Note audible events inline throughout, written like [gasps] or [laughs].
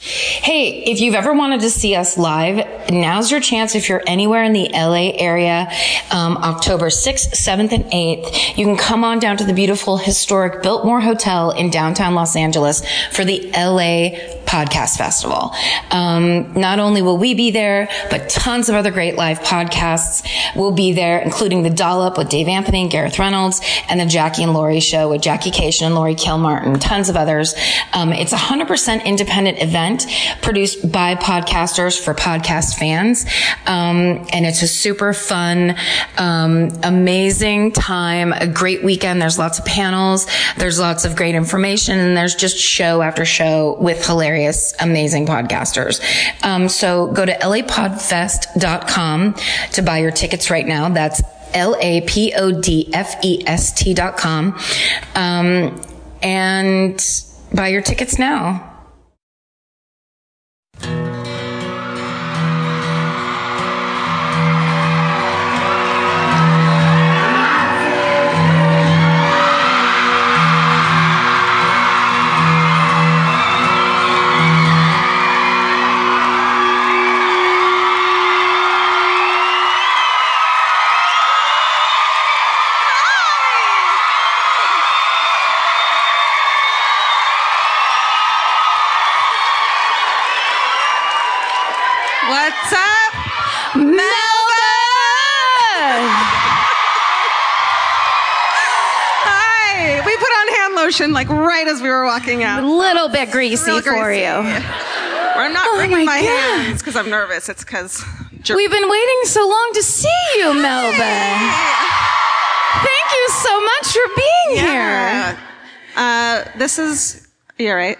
Hey, if you've ever wanted to see us live, now's your chance. If you're anywhere in the LA area, um, October 6th, 7th, and 8th, you can come on down to the beautiful historic Biltmore Hotel in downtown Los Angeles for the LA Podcast Festival. Um, not only will we be there, but tons of other great live podcasts will be there, including The Dollop with Dave Anthony and Gareth Reynolds, and The Jackie and Laurie Show with Jackie Kashian and Laurie Kilmartin, tons of others. Um, it's a 100% independent event produced by podcasters for podcast fans. Um, and it's a super fun, um, amazing time, a great weekend. There's lots of panels. There's lots of great information and there's just show after show with hilarious, amazing podcasters. Um, so go to lapodfest.com to buy your tickets right now. That's L-A-P-O-D-F-E-S-T dot com. Um, and buy your tickets now. Lotion like right as we were walking out. A little bit greasy Real for greasy. you. [laughs] Or I'm not Oh bringing my my, hands because I'm nervous. It's because We've been waiting so long to see you, Melbourne. Thank you so much for being here. Uh, this is you're right.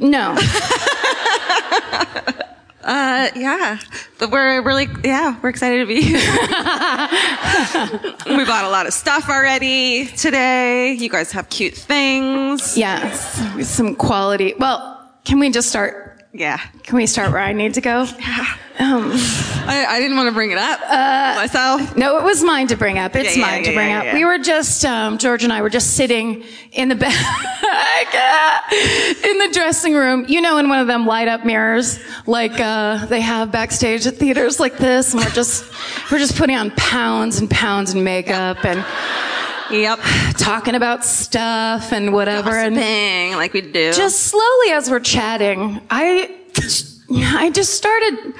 No. [laughs] Uh, yeah, but we're really yeah we're excited to be here. [laughs] we bought a lot of stuff already today. You guys have cute things. Yes. Some quality. Well, can we just start? Yeah, Can we start where I need to go? Um, I, I didn't want to bring it up uh, myself. no, it was mine to bring up. It's Yeah, yeah, mine to yeah, bring yeah, up. We were just, um, George and I were just sitting in the back, [laughs] in the dressing room. You know, in one of them light up mirrors, like, uh, they have backstage at theaters like this. And we're just, we're just putting on pounds and pounds and makeup and Yep, talking about stuff and whatever. And thing like we do. just slowly as we're chatting, I, I just started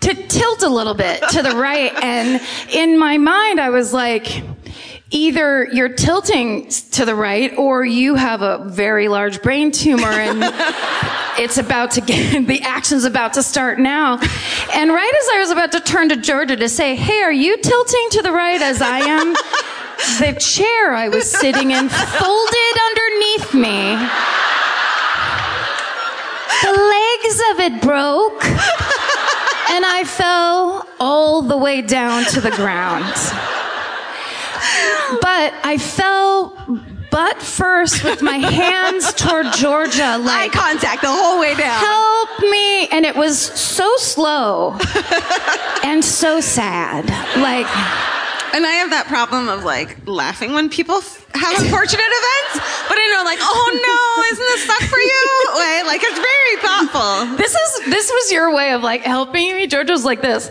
to tilt a little bit to the right. [laughs] And in my mind, I was like, either you're tilting to the right or you have a very large brain tumor and [laughs] it's about to get, [laughs] the action's about to start now. And right as I was about to turn to Georgia to say, hey, are you tilting to the right as I am? The chair I was sitting in folded underneath me. The legs of it broke, and I fell all the way down to the ground. But I fell butt first with my hands toward Georgia, like eye contact the whole way down. help me. And it was so slow and so sad. Like, And I have that problem of like laughing when people f- have unfortunate events, but I know like, oh no, isn't this suck for you? Way like it's very thoughtful. this is, this was your way of like helping me. Georgia was like this.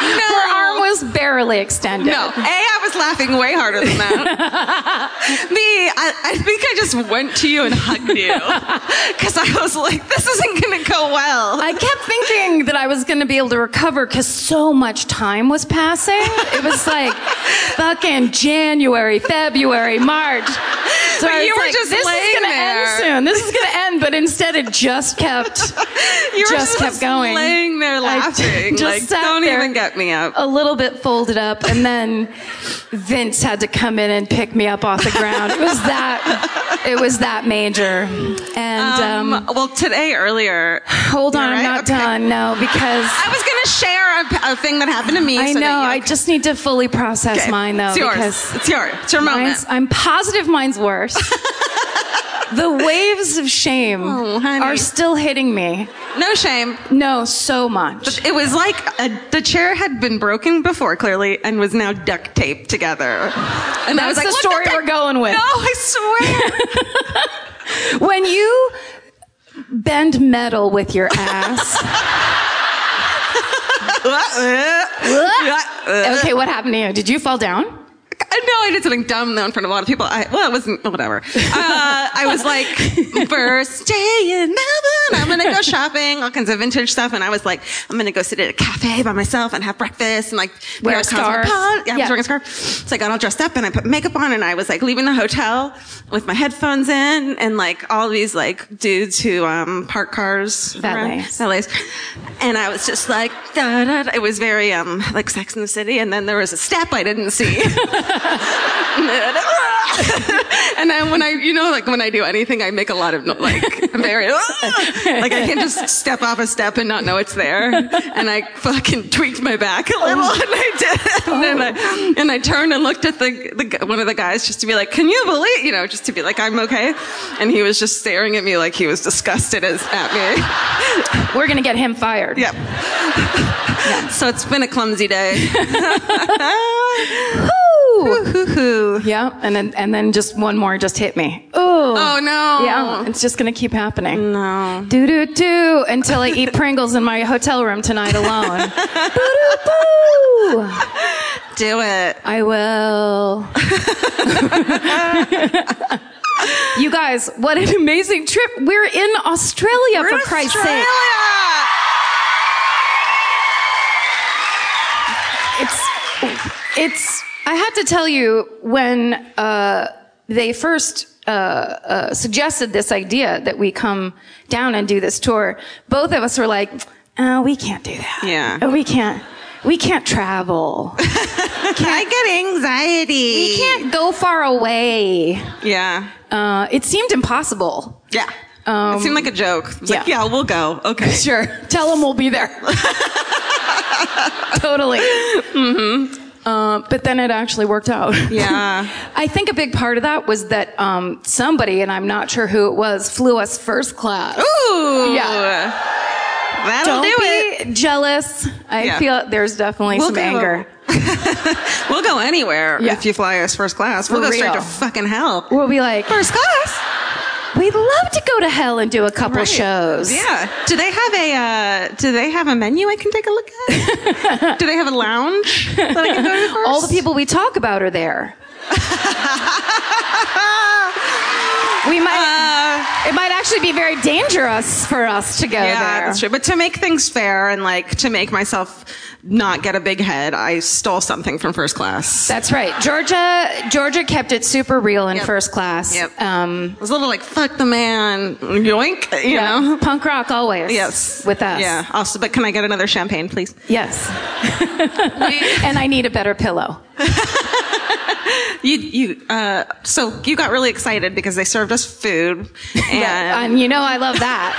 No. Her arm was barely extended. No, A, I was laughing way harder than that. B, I, I think I just went to you and hugged you [laughs] because I was like, this isn't going to go well. I kept thinking that I was going to be able to recover because so much time was passing. It was like fucking January, February, March. So But you were like, just this is gonna there. end soon. This is gonna end, but instead it just kept [laughs] You were just kept going. laying there I laughing. just like, sat don't there. even get me up. a little bit folded up, and then Vince had to come in and pick me up off the ground. It was that. It was that major. And um, Um, well, today earlier, hold on, you're I'm not Okay. done. No, because I was gonna share a, a thing that happened to me. I so That I just need to fully process Okay. mine though, It's yours. because it's yours. It's your moment. I'm positive mine's worse. [laughs] the waves of shame Oh, are still hitting me. No shame. No, so much. It was like a, the chair had been broken before, clearly, and was now duct taped together. And I was like, the story duct we're going with. No, I swear. [laughs] When you bend metal with your ass. [laughs] [laughs] okay, what happened to you? Did you fall down? No, I did something dumb though in front of a lot of people. I, well, it wasn't whatever. Uh, I was like, [laughs] first day in Melbourne, I'm gonna go shopping, all kinds of vintage stuff, and I was like, I'm gonna go sit at a cafe by myself and have breakfast and like Wear wear a scarf. cosmopolitan- Yeah, I was wearing a scarf. So I got all dressed up and I put makeup on and I was like leaving the hotel with my headphones in and like all these like dudes who um park cars Valets. valets. And I was just like, da, da, da. it was very um like Sex in the City, and then there was a step I didn't see. [laughs] and then when I, you know, like when I do anything, I make a lot of no- like I'm very ah! like I can't just step off a step and not know it's there. And I fucking tweaked my back a little, oh. and I did. And then I and I turned and looked at the, the one of the guys just to be like, "Can you believe?" You know, just to be like, "I'm okay." And he was just staring at me like he was disgusted as at me. We're gonna get him fired. Yep. So it's been a clumsy day. [laughs] [laughs] Woo! Hoo-hoo. Yeah, and then and then just one more just hit me. Ooh. Oh no. Yeah, it's just gonna keep happening. No. Do do do until I eat [laughs] Pringles in my hotel room tonight alone. Boo-doo-boo. Do it. I will. [laughs] you guys, what an amazing trip. We're in Australia, for Christ's sake. Australia. It's, it's, I had to tell you when uh, they first uh, uh, suggested this idea that we come down and do this tour, both of us were like, oh, we can't do that. Yeah. Oh, we can't. We can't travel. Can [laughs] I get anxiety. We can't go far away. Yeah. Uh, it seemed impossible. Yeah. it seemed like a joke. Was like, Um, yeah. yeah, we'll go. Okay. [laughs] Sure. Tell them we'll be there. [laughs] totally. Mm-hmm. Uh, but then it actually worked out. Yeah. [laughs] I think a big part of that was that um, somebody, and I'm not sure who it was, flew us first class. Ooh. Yeah. That'll Don't do be it. jealous. I Yeah. feel there's definitely We'll some go. anger. [laughs] We'll go anywhere Yeah. if you fly us first class. We'll For go straight to fucking hell. We'll be like, First class. We'd love to go to hell and do a couple Right. shows. Yeah. Do they have a uh, Do they have a menu I can take a look at? [laughs] do they have a lounge that I can go to [laughs] first? All the people we talk about are there. [laughs] we might. it might actually be very dangerous for us to go Uh, Yeah, there. that's true. But to make things fair and like to make myself not get a big head, I stole something from first class. That's right. Georgia. Georgia kept it super real in Yep. first class. Yep. Um, It was a little like fuck the man, yoink, you yeah. know. Punk rock always. Yes, With us. Yeah. Also, but can I get another champagne, please? Yes. [laughs] and I need a better pillow. [laughs] You, you. Uh, so you got really excited because they served us food, [laughs] and And you know I love that.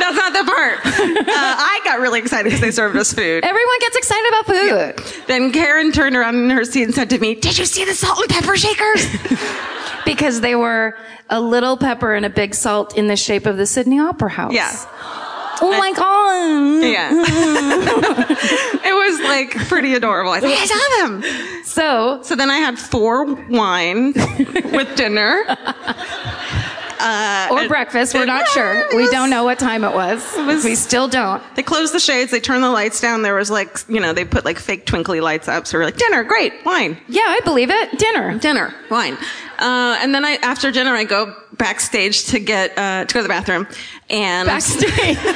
that's not the part. Uh, I got really excited because they served us food. Everyone gets excited about food. Then Karen turned around in her seat and said to me, "Did you see the salt and pepper shakers?" [laughs] Because they were a little pepper and a big salt in the shape of the Sydney Opera House. Yeah. Oh my god. Yeah. [laughs] it was like pretty adorable. I said, I saw them. So So then I had four wine with dinner. Or breakfast. We're not [laughs] sure. We don't know what time it was. was- we still don't. They closed the shades. They turned the lights down. There was like, you know, they put like fake twinkly lights up. So we're like, dinner, great, wine, Yeah, I believe it. Dinner. dinner, wine. Uh, and then I, after dinner, I go backstage to get, uh, to go to the bathroom. And Backstage. [laughs]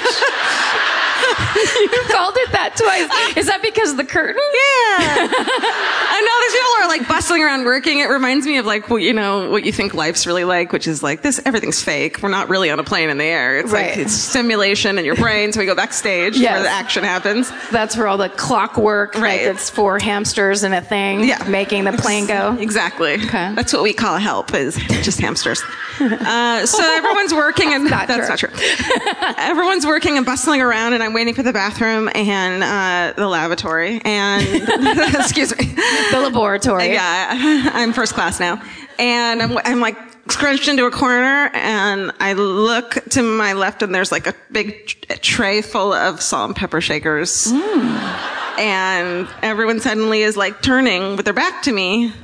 [laughs] you called it that twice. Is that because of the curtain? Yeah. [laughs] I know these people are like bustling around working. It reminds me of like, well, you know, what you think life's really like, which is like this, everything's fake. We're not really on a plane in the air. It's Right. like, it's simulation in your brain. So we go backstage Yes. where the action happens. That's where all the clockwork, Right. like it's four hamsters and a thing, Yeah. making the plane go. Exactly. Okay. That's what we call help is just hamsters. [laughs] Uh, so everyone's working and Not that's true. not true. everyone's working and bustling around and I'm waiting for the bathroom and uh, the lavatory and [laughs] excuse me. The laboratory. Yeah, [laughs] I'm first class now. And I'm, I'm like scrunched into a corner and I look to my left and there's like a big tray full of salt and pepper shakers. And everyone suddenly is like turning with their back to me.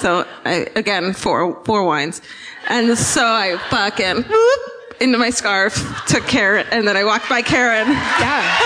So I, again, four, four wines. And so I fucking whoop into my scarf, took Karen, and then I walked by Karen. Yeah. [laughs]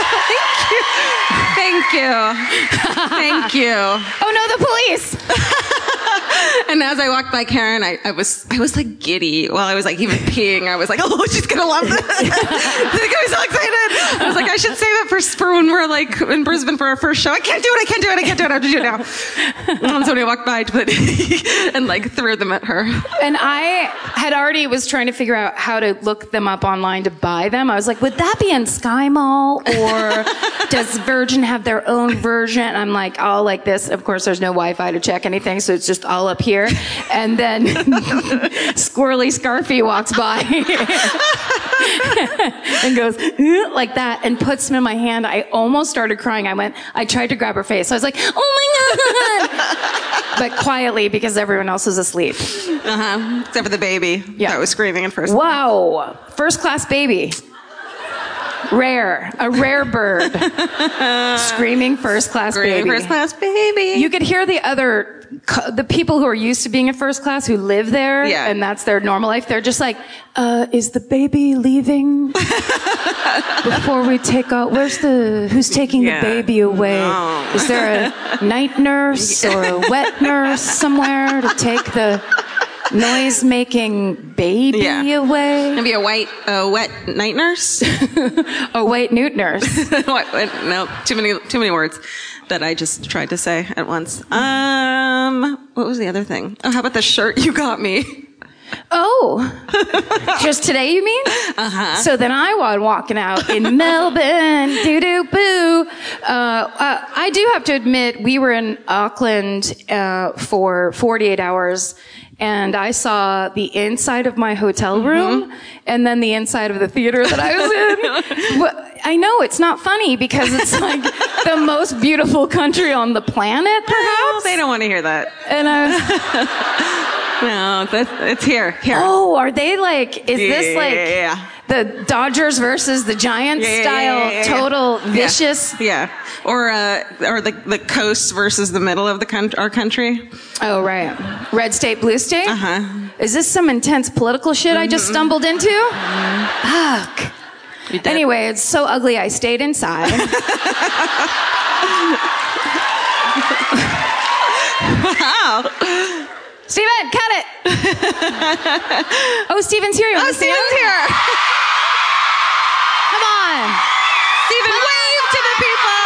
Thank you. Thank you. Thank [laughs] you. Oh no, the police! [laughs] [laughs] And as I walked by Karen, I, I was I was like giddy while I was like even peeing. I was like, oh, she's gonna love this. I think I was so excited. I was like, I should save it for, for when we're like in Brisbane for our first show. I can't do it. I can't do it. I can't do it. I have to do it now. And somebody walked by but [laughs] and like threw them at her. And I had already was trying to figure out how to look them up online to buy them. I was like, would that be in Sky Mall or [laughs] does Virgin have their own version? I'm like, all like this. Of course, there's no Wi-Fi to check anything, so it's just all up here. And then [laughs] Squirrely Scarfy walks by [laughs] and goes like that and puts them in my hand. I almost started crying. I went, I tried to grab her face. I was like, oh my God. [laughs] but quietly because everyone else was asleep. Uh huh. Except for the baby Yeah. that was screaming at first. Wow. First class baby. Rare. A rare bird. Screaming first class Screaming baby. First class baby. You could hear the other, the people who are used to being in first class who live there Yeah. and that's their normal life. They're just like, uh, is the baby leaving [laughs] before we take out? Where's the, who's taking Yeah. the baby away? No. Is there a night nurse [laughs] or a wet nurse somewhere to take the noise making baby Yeah. away? Maybe a white, uh, wet night nurse. [laughs] a white newt nurse. what, what, no, too many, too many words that I just tried to say at once. Um, what was the other thing? Oh, how about the shirt you got me? Oh, [laughs] just today, you mean? Uh-huh. So then I was walking out in Melbourne, [laughs] doo doo boo. Uh, uh, I do have to admit, we were in Auckland uh, for 48 hours. And I saw the inside of my hotel room and then the inside of the theater that I was in. [laughs] Well, I know it's not funny because it's like the most beautiful country on the planet, perhaps. they don't want to hear that. And I was, [laughs] No, that's, it's here. Here. Oh, are they like? Is this like Yeah. the Dodgers versus the Giants Yeah, yeah, style, yeah, yeah, yeah. total vicious? Yeah. Or, uh, or the, the coast versus the middle of the country, our country. Oh, right. Red state, blue state. Uh huh. Is this some intense political shit I just stumbled into? Fuck. Anyway, it's so ugly. I stayed inside. [laughs] Wow. Steven, cut it. [laughs] oh, Steven's here. You Oh, wanna Steven's here. [laughs] Come on. Steven, wave to the people.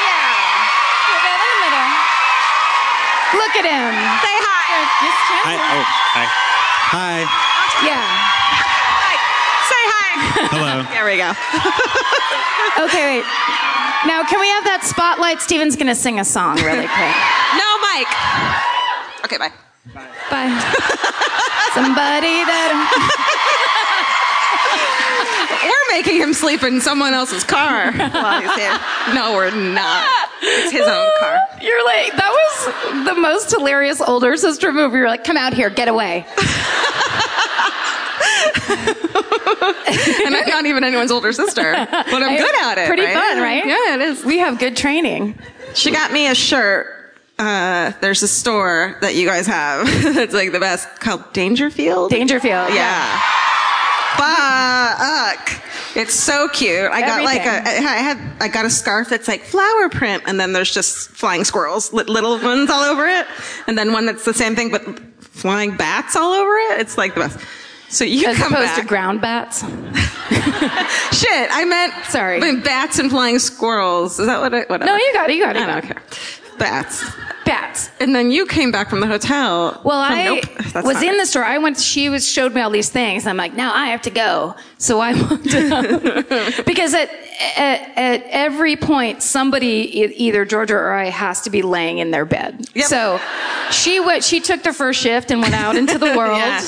Yeah. in the middle. Look at him. Say hi. Just Hi. Oh, hi. Hi. Yeah. There we go. [laughs] Okay, wait. Now, can we have that spotlight? Steven's gonna sing a song really quick. [laughs] No, Mike. Okay, bye. Bye. [laughs] Somebody that. We're making him sleep in someone else's car while he's here. No, we're not. It's his own car. You're like, that was the most hilarious older sister movie. You're like, come out here, get away. [laughs] And I'm not even anyone's older sister, but I'm good at it. Pretty right? fun, right? Yeah, it is. We have good training. She got me a shirt. Uh, there's a store that you guys have [laughs] that's like the best called Dangerfield. Dangerfield. Yeah. Fuck. It's so cute. I got like a, I had, I got a scarf that's like flower print and then there's just flying squirrels, little ones all over it. And then one that's the same thing, but flying bats all over it. It's like the best. So you As come opposed back. to ground bats. [laughs] Shit, I meant Sorry. I meant bats and flying squirrels. Is that what I? Whatever. No, you got it. You got it. I don't care. Bats. Bats. And then you came back from the hotel. Well, Oh, I nope, was in it. the store. I went. She was showed me all these things. I'm like, now I have to go. So I [laughs] walked [laughs] because at, at at every point, somebody, either Georgia or I, has to be laying in their bed. Yep. So she went. She took the first shift and went out into the world, Yeah.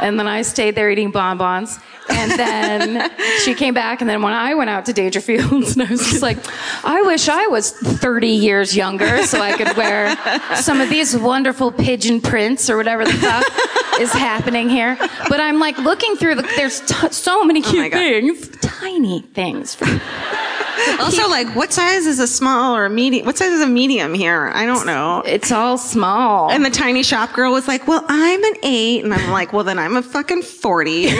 And then I stayed there eating bonbons. And then [laughs] she came back, and then when I went out to Dangerfields, [laughs] and I was just like, I wish I was 30 years younger so I could wear some of these wonderful pigeon prints or whatever the fuck is happening here. But I'm like looking through the, there's t- so many oh my cute God. things, tiny things. [laughs] Also, like, what size is a small or a medium? What size is a medium here? I don't know. It's all small. And the tiny shop girl was like, "Well, I'm an eight. and I'm like, "Well, then I'm a fucking 40. [laughs]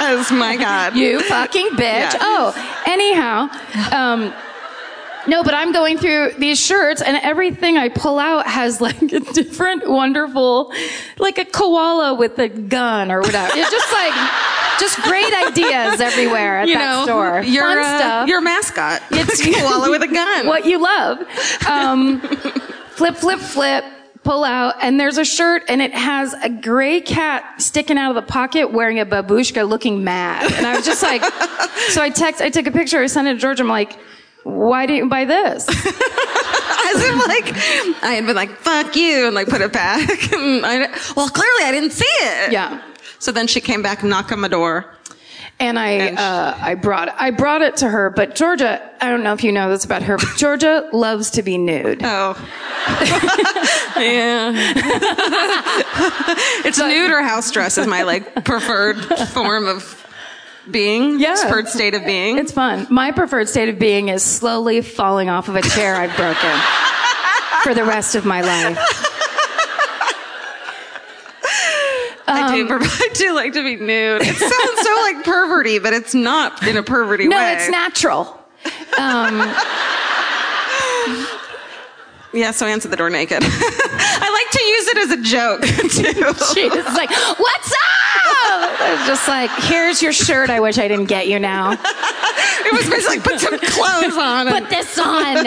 Because my God, You fucking bitch. Yeah. Oh, anyhow, um, no, but I'm going through these shirts and everything I pull out has like a [laughs] different wonderful, like a koala with a gun or whatever. It's just like, just great ideas everywhere at you that know, store. Your Fun uh, stuff. your mascot. It's- [laughs] koala with a gun. what you love. Um, flip, flip, flip, pull out, and there's a shirt, and it has a gray cat sticking out of the pocket wearing a babushka looking mad. And I was just like, [laughs] so I text, I took a picture, I sent it to George, I'm like, why didn't you buy this? [laughs] As if like I had been like, "Fuck you," and like put it back. I, well, clearly I didn't see it. Yeah. So then she came back, knock on my door. And I, And she- uh, I brought, I brought it to her, but Georgia, I don't know if you know this about her, but Georgia loves to be nude. Oh. [laughs] yeah. it's nude or house dress is my like preferred form of being. Yeah. Preferred state of being. It's fun. My preferred state of being is slowly falling off of a chair I've broken for the rest of my life. I do. [laughs] I do like to be nude. It sounds so like perverty, but it's not in a perverty No, way. No, it's natural. Um, Yeah, so I answered the door naked. [laughs] I like to use it as a joke [laughs] too. she was like, "What's up?" I was just like, "Here's your shirt. I wish I didn't get you now. It was basically like put some clothes on. Put this on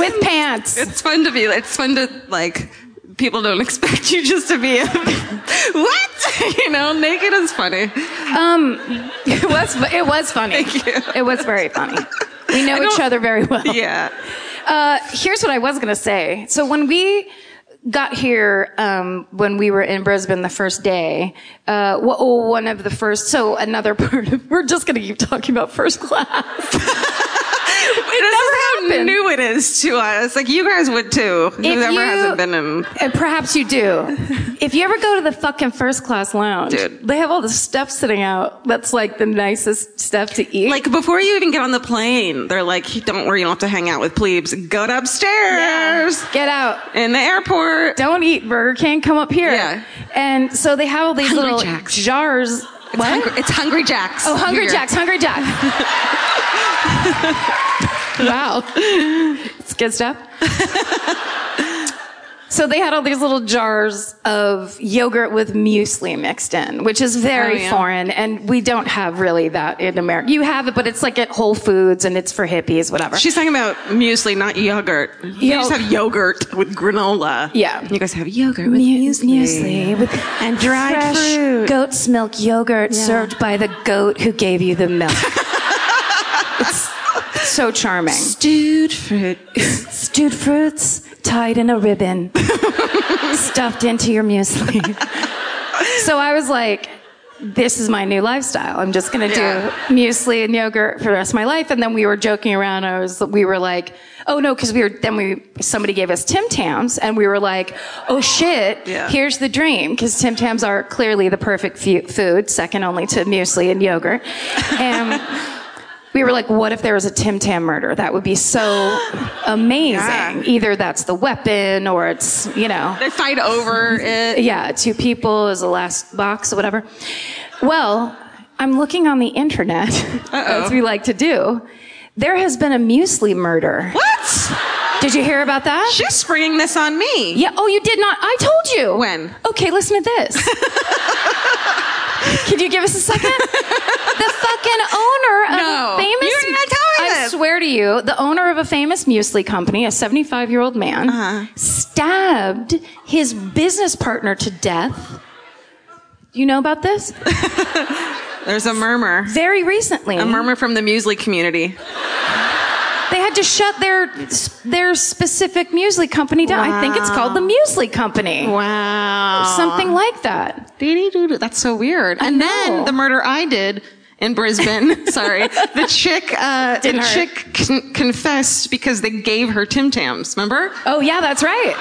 with pants." it's fun to be. It's fun to like. People don't expect you just to be [laughs] what [laughs] you know. Naked is funny. Um, [laughs] it was it was funny. Thank you. It was very funny. We know each other very well. Yeah. Uh, here's what I was going to say. So when we got here, um, when we were in Brisbane the first day, uh, oh, one of the first, so another part of, we're just going to keep talking about first class. It never how happened. new it is to us. Like you guys would too. Whoever you- hasn't been in. And perhaps you do. If you ever go to the fucking first class lounge, Dude. they have all the stuff sitting out. That's like the nicest stuff to eat. Like before you even get on the plane, they're like, "Don't worry, you don't have to hang out with plebes. Go upstairs get out. in the airport." Don't eat Burger King. Come up here. Yeah. And so they have all these Hungry little Jacks. jars. It's, hungry, it's Hungry Jacks. Oh, Hungry Here. Jacks, Hungry Jack. [laughs] wow. It's good stuff. So they had all these little jars of yogurt with muesli mixed in, which is very Oh, yeah. foreign, and we don't have really that in America. You have it, but it's like at Whole Foods, and it's for hippies, whatever. She's talking about muesli, not yogurt. You Yo- just have yogurt with granola. Yeah. You guys have yogurt with Mu- muesli. muesli with and dried fresh fruit. goat's milk yogurt served by the goat who gave you the milk. [laughs] so charming. Stewed fruit. [laughs] Stewed fruits tied in a ribbon, [laughs] stuffed into your muesli. so I was like, this is my new lifestyle. I'm just gonna do Yeah. muesli and yogurt for the rest of my life. And then we were joking around. I was, we were like, oh no, because we were then we somebody gave us Tim Tams, and we were like, oh shit, Yeah. here's the dream because Tim Tams are clearly the perfect fu- food, second only to muesli and yogurt. And [laughs] we were like, what if there was a Tim Tam murder? That would be so [gasps] amazing. Yeah. Either that's the weapon or it's, you know, They fight over it. yeah, two people is the last box or whatever. Well, I'm looking on the internet, [laughs] as we like to do. There has been a muesli murder. What? Did you hear about that? She's springing this on me. Yeah. Oh, you did not. I told you. When? Okay, listen to this. [laughs] Can you give us a second? [laughs] the fucking No. famous. You didn't tell me I swear to you, the owner of a famous muesli company, a 75 year old man, Uh-huh. stabbed his business partner to death. Do you know about this? [laughs] There's a murmur. Very recently. A murmur from the muesli community. They had to shut their their specific muesli company down. I think it's called the Muesli Company. Wow. Something like that. That's so weird. And know. then the murder I did in Brisbane. [laughs] sorry, the chick, uh, the hurt. chick con- confessed because they gave her Tim Tams. Remember? Oh yeah, that's right.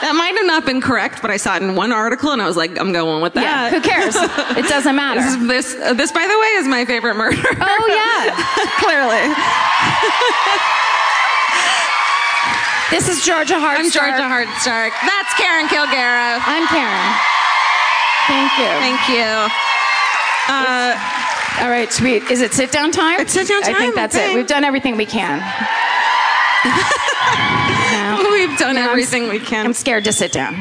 That might have not been correct, but I saw it in one article and I was like, I'm going with that. Yeah, who cares? It doesn't [laughs] matter. This, is, this, uh, this, by the way, is my favorite murder. Oh yeah. [laughs] Clearly. This is Georgia Hardstark. I'm Georgia Hardstark. That's Karen Kilgariff. I'm Karen. Thank you. Thank you. Uh, All right, sweet. Is it sit down time? It's sit-down time. I think that's it. We've done everything we can. [laughs] No. we've done No, I'm everything we can. I'm scared to sit down. [laughs]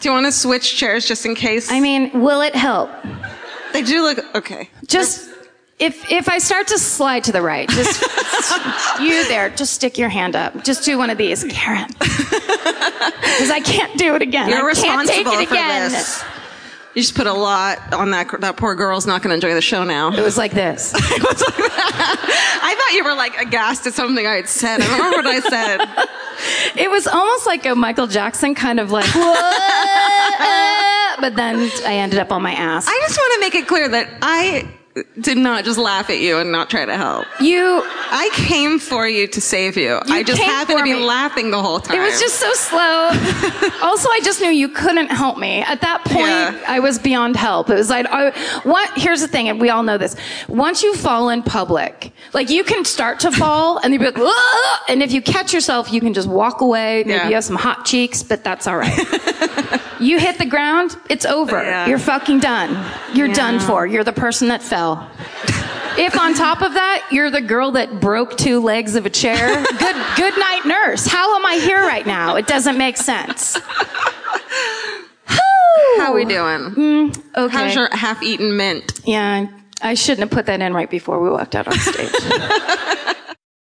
Do you want to switch chairs just in case? I mean, will it help? they do look okay. Just if if I start to slide to the right, just [laughs] you there, just stick your hand up. Just do one of these, Karen. Because I can't do it again. You're I can't take responsible it for again. this. You just put a lot on that. That poor girl's not going to enjoy the show now. It was like this. [laughs] I thought you were like aghast at something I had said. I don't remember what I said. [laughs] It was almost like a Michael Jackson kind of like, "Whoa," [laughs] but then I ended up on my ass. I just want to make it clear that I did not just laugh at you and not try to help. you, I came for you to save you. I just happened to be me. laughing the whole time. it was just so slow. [laughs] also, I just knew you couldn't help me. At that point, Yeah. I was beyond help. It was like, I, what? Here's the thing, and we all know this. Once you fall in public, like you can start to fall, and you'd be like, "Whoa!" and if you catch yourself, you can just walk away. Maybe Yeah. you have some hot cheeks, but that's all right. [laughs] you hit the ground, it's over. Yeah. You're fucking done. You're done for. You're the person that fell. If on top of that, you're the girl that broke two legs of a chair, [laughs] good good night nurse. How am I here right now? It doesn't make sense. How we doing? Mm, okay. How's your half-eaten mint? yeah, I shouldn't have put that in right before we walked out on stage. [laughs]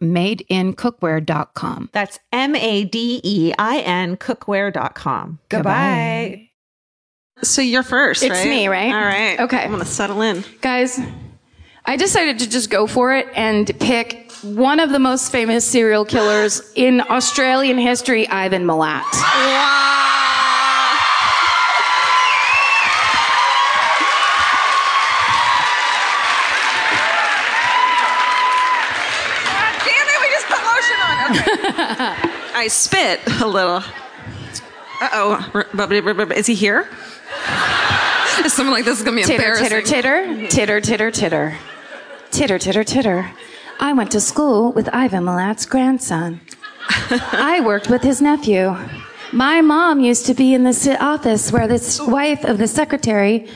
madeincookware.com. That's M A D E I N cookware.com. Goodbye. So you're first, It's right? me, right? All right. Okay. I'm gonna settle in. Guys, I decided to just go for it and pick one of the most famous serial killers in Australian history, Ivan Milat. Damn [laughs] I spit a little. Uh oh. Is he here? Is [laughs] someone like this is gonna be Titter, embarrassing? titter, titter, titter, titter, titter. Titter, titter, titter. I went to school with Ivan Milat's grandson. [laughs] I worked with his nephew. My mom used to be in the office where this wife of the secretary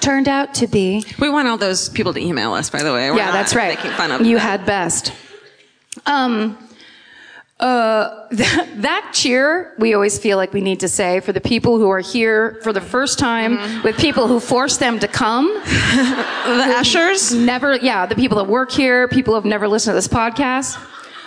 turned out to be. We want all those people to email us, by the way. We're yeah, that's right. Making fun of you them. had best. Um, uh, that, [laughs] that cheer we always feel like we need to say for the people who are here for the first time Mm-hmm. with people who force them to come. [laughs] the ushers. Never, yeah, the people that work here, people who have never listened to this podcast.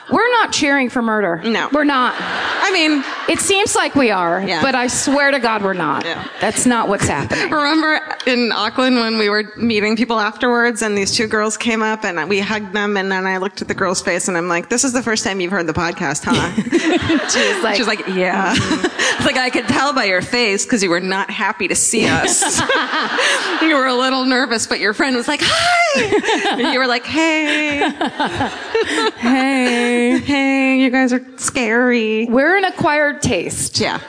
We're not cheering for murder. No. We're not. I mean, It seems like we are, Yeah. but I swear to God we're not. Yeah. That's not what's happening. remember in Auckland when we were meeting people afterwards, and these two girls came up, and we hugged them, and then I looked at the girl's face, and I'm like, "This is the first time you've heard the podcast, huh?" [laughs] She's like, She was like, "Yeah." It's mm-hmm. [laughs] like I could tell by your face because you were not happy to see us. [laughs] you were a little nervous, but your friend was like, "Hi," and you were like, "Hey, hey, hey, you guys are scary." we're an acquired taste. Yeah,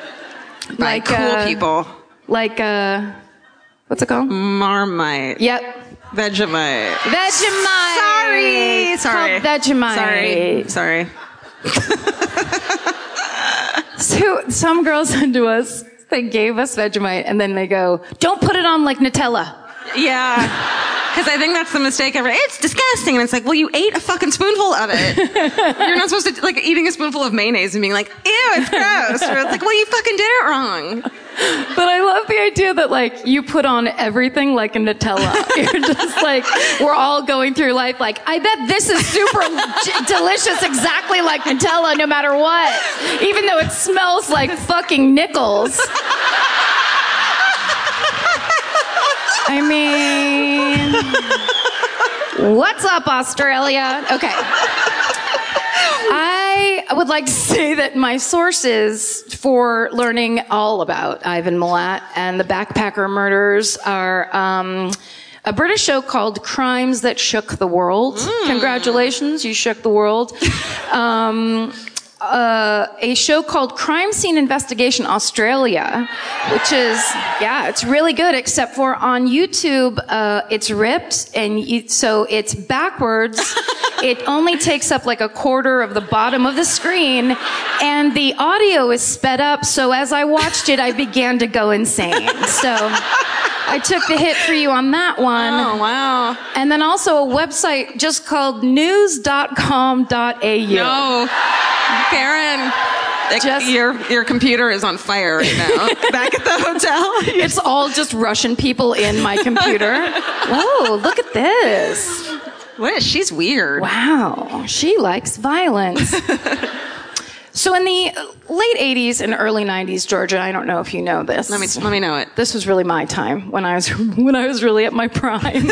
by Like, cool uh, people. Like, uh, what's it called? Marmite. Yep. Vegemite. Vegemite. Sorry. It's Sorry. called Vegemite. Sorry. Sorry. [laughs] So some girls [laughs] said to us, they gave us Vegemite, and then they go, "Don't put it on like Nutella." Yeah. Because I think that's the mistake ever. It's disgusting. And it's like, well, you ate a fucking spoonful of it. [laughs] You're not supposed to, like, eating a spoonful of mayonnaise and being like, ew, it's gross. Or it's like, well, you fucking did it wrong. But I love the idea that like you put on everything like a Nutella. [laughs] You're just like we're all going through life like I bet this is super delicious, exactly like Nutella, no matter what, even though it smells like fucking nickels. [laughs] I mean, what's up, Australia? Okay. I would like to say that my sources for learning all about Ivan Milat and the backpacker murders are um, a British show called Crimes That Shook the World. Congratulations, you shook the world. Um, uh, a show called Crime Scene Investigation Australia, which is, yeah, it's really good, except for on YouTube, uh, it's ripped, and you, so it's backwards. [laughs] it only takes up like a quarter of the bottom of the screen, and the audio is sped up, so as I watched it, I began to go insane. So I took the hit for you on that one. Oh, wow. And then also a website just called news.com.au. No. Karen. Just- your your computer is on fire right now. [laughs] Back at the hotel. It's all just Russian people in my computer. [laughs] Whoa, look at this. What she's weird. Wow, she likes violence. [laughs] so in the late 80s and early 90s, Georgia, I don't know if you know this. Let me let me know it. this was really my time when I was [laughs] when I was really at my prime. [laughs]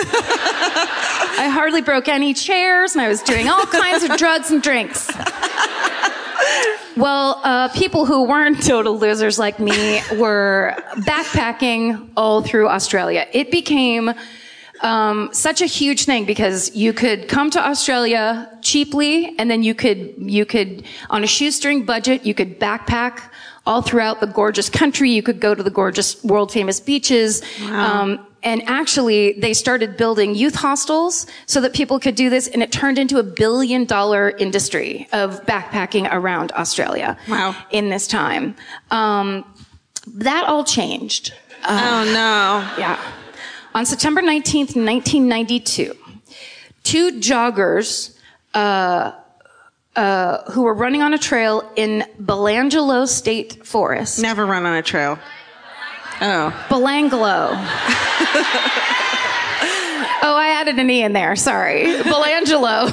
I hardly broke any chairs, and I was doing all kinds of drugs and drinks. Well, uh, people who weren't total losers like me were backpacking all through Australia. It became um, such a huge thing because you could come to Australia cheaply, and then you could you could on a shoestring budget you could backpack all throughout the gorgeous country. You could go to the gorgeous world famous beaches. Um, and actually, they started building youth hostels so that people could do this, and it turned into a billion dollar industry of backpacking around Australia. Wow. In this time. Um, that all changed. oh no. Yeah. On September 19th, 1992, two joggers uh, uh, who were running on a trail in Belangelo State Forest. Never run on a trail. Oh. Belanglo. [laughs] oh, I added an E in there. Sorry. Belangelo.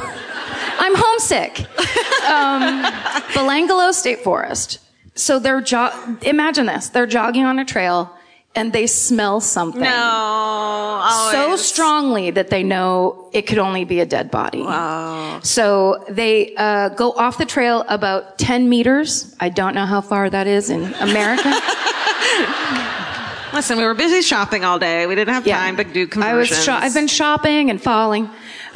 I'm homesick. Um, Belangelo State Forest. So they're jo- imagine this. They're jogging on a trail and they smell something. No. So strongly that they know it could only be a dead body. Wow. So they uh, go off the trail about 10 meters. I don't know how far that is in America. [laughs] Listen, we were busy shopping all day. We didn't have time to do conversions. I was. Sho- I've been shopping and falling. [laughs]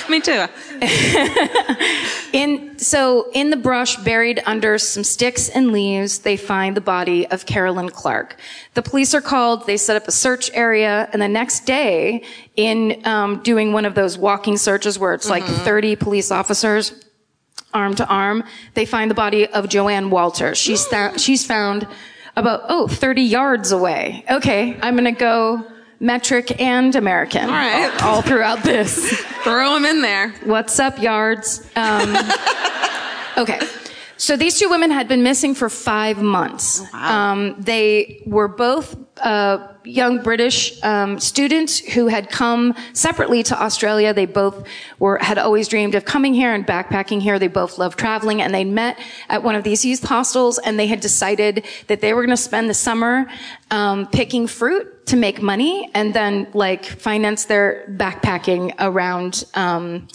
[laughs] Me too. [laughs] In so in the brush, buried under some sticks and leaves, they find the body of Carolyn Clark. The police are called. They set up a search area, and the next day, in um, doing one of those walking searches where it's like 30 police officers arm to arm, they find the body of Joanne Walter. She's [gasps] thou- she's found about oh 30 yards away. Okay, I'm gonna go metric and American. All right. all, all throughout this. [laughs] Throw them in there. What's up, yards? Um, [laughs] okay. So these two women had been missing for five months. Um, they were both uh, young British um, students who had come separately to Australia. They both were had always dreamed of coming here and backpacking here. They both loved traveling, and they met at one of these youth hostels. And they had decided that they were going to spend the summer um, picking fruit to make money, and then like finance their backpacking around. Um,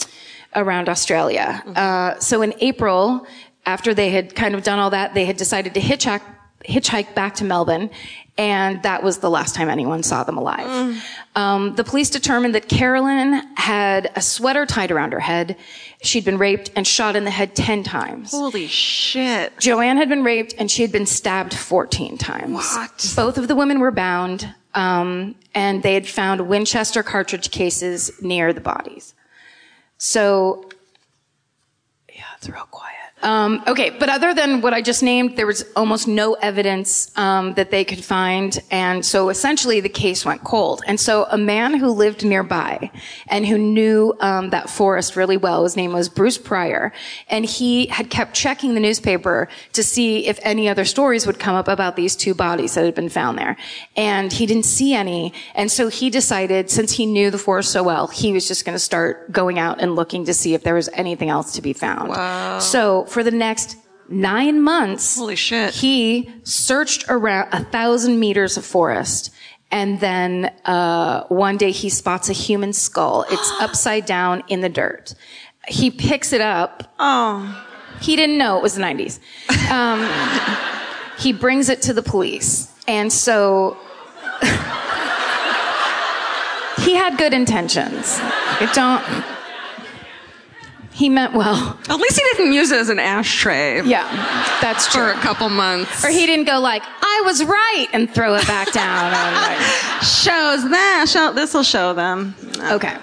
around Australia. Uh, so in April, after they had kind of done all that, they had decided to hitchhike, hitchhike back to Melbourne. And that was the last time anyone saw them alive. Um, the police determined that Carolyn had a sweater tied around her head. She'd been raped and shot in the head 10 times. Holy shit. Joanne had been raped and she had been stabbed 14 times. What? Both of the women were bound, um, and they had found Winchester cartridge cases near the bodies. So, yeah, it's real quiet. Um, okay, but other than what I just named, there was almost no evidence um, that they could find, and so essentially the case went cold. And so a man who lived nearby and who knew um, that forest really well, his name was Bruce Pryor, and he had kept checking the newspaper to see if any other stories would come up about these two bodies that had been found there, and he didn't see any. And so he decided, since he knew the forest so well, he was just going to start going out and looking to see if there was anything else to be found. Wow. So for the next nine months, Holy shit. he searched around a thousand meters of forest. And then uh, one day he spots a human skull. It's [gasps] upside down in the dirt. He picks it up. Oh. He didn't know it was the 90s. Um, [laughs] he brings it to the police. And so [laughs] he had good intentions. It don't. He meant well. [laughs] At least he didn't use it as an ashtray. Yeah, that's For a couple months. Or he didn't go like, I was right, and throw it back down. Like, [laughs] shows that. Show, this will show them. okay.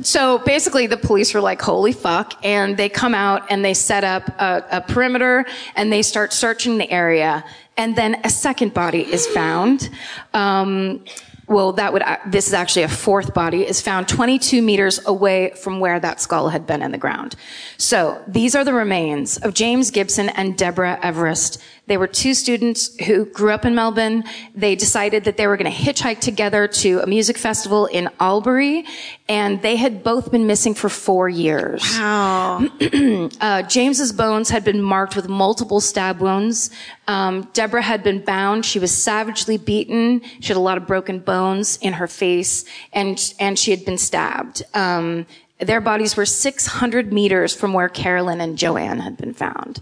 So basically, the police were like, holy fuck. And they come out and they set up a, a perimeter and they start searching the area. And then a second body is found. Um, well, that would, uh, this is actually a fourth body, is found 22 meters away from where that skull had been in the ground. So these are the remains of James Gibson and Deborah Everist. They were two students who grew up in Melbourne. They decided that they were going to hitchhike together to a music festival in Albury, and they had both been missing for four years. Wow. [clears throat] Uh, James's bones had been marked with multiple stab wounds. Um, Deborah had been bound. She was savagely beaten. She had a lot of broken bones in her face, and and she had been stabbed. Um, their bodies were 600 meters from where Carolyn and Joanne had been found.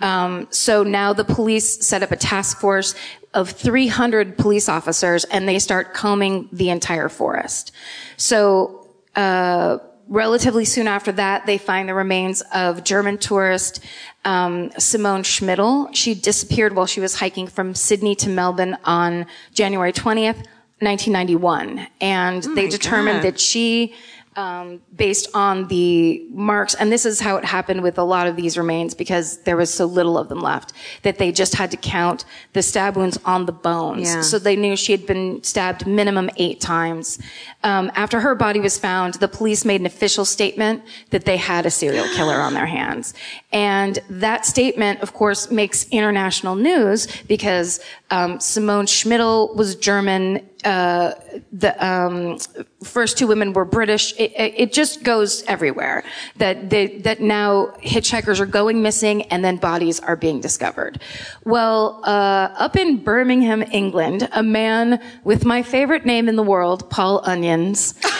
Um, so now the police set up a task force of 300 police officers, and they start combing the entire forest. So. Uh, relatively soon after that, they find the remains of German tourist um, Simone Schmidl. She disappeared while she was hiking from Sydney to Melbourne on January 20th, 1991. And they determined God. that she um, based on the marks, and this is how it happened with a lot of these remains because there was so little of them left that they just had to count the stab wounds on the bones. Yeah. So they knew she had been stabbed minimum eight times. Um, after her body was found, the police made an official statement that they had a serial killer on their hands. And that statement, of course, makes international news because um, Simone Schmidl was German. Uh, the um, first two women were British. It, it, it just goes everywhere that they, that now hitchhikers are going missing and then bodies are being discovered. Well, uh, up in Birmingham, England, a man with my favorite name in the world, Paul Onions. [laughs]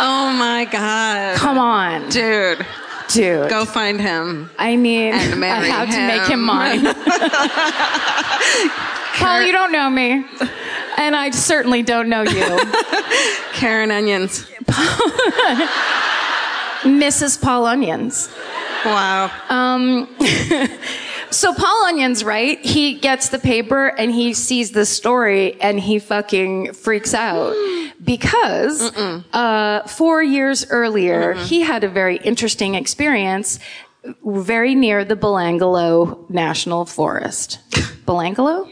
Oh my God. Come on, Dude, dude. go find him. I mean, And I marry have to make him him. mine. [laughs] Paul, you don't know me. [laughs] And I certainly don't know you. [laughs] Karen Onions. [laughs] Mrs. Paul Onions. Wow. Um, [laughs] so Paul Onions, right? He gets the paper and he sees the story and he fucking freaks out [gasps] because uh, four years earlier he had a very interesting experience very near the Belangolo National Forest. Belangolo?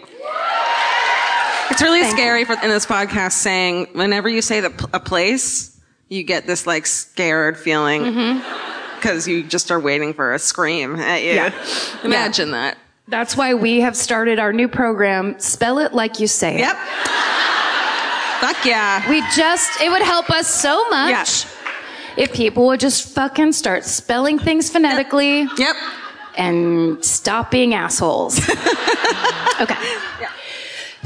It's really scary for, in this podcast saying whenever you say the, a place, you get this like scared feeling mm-hmm. because you just are waiting for a scream at you. Yeah. [laughs] Imagine that. That's why we have started our new program, Spell It Like You Say It. Yep. Fuck yeah. We just, it would help us so much Yeah. if people would just fucking start spelling things phonetically Yep. and stop being assholes. [laughs] okay.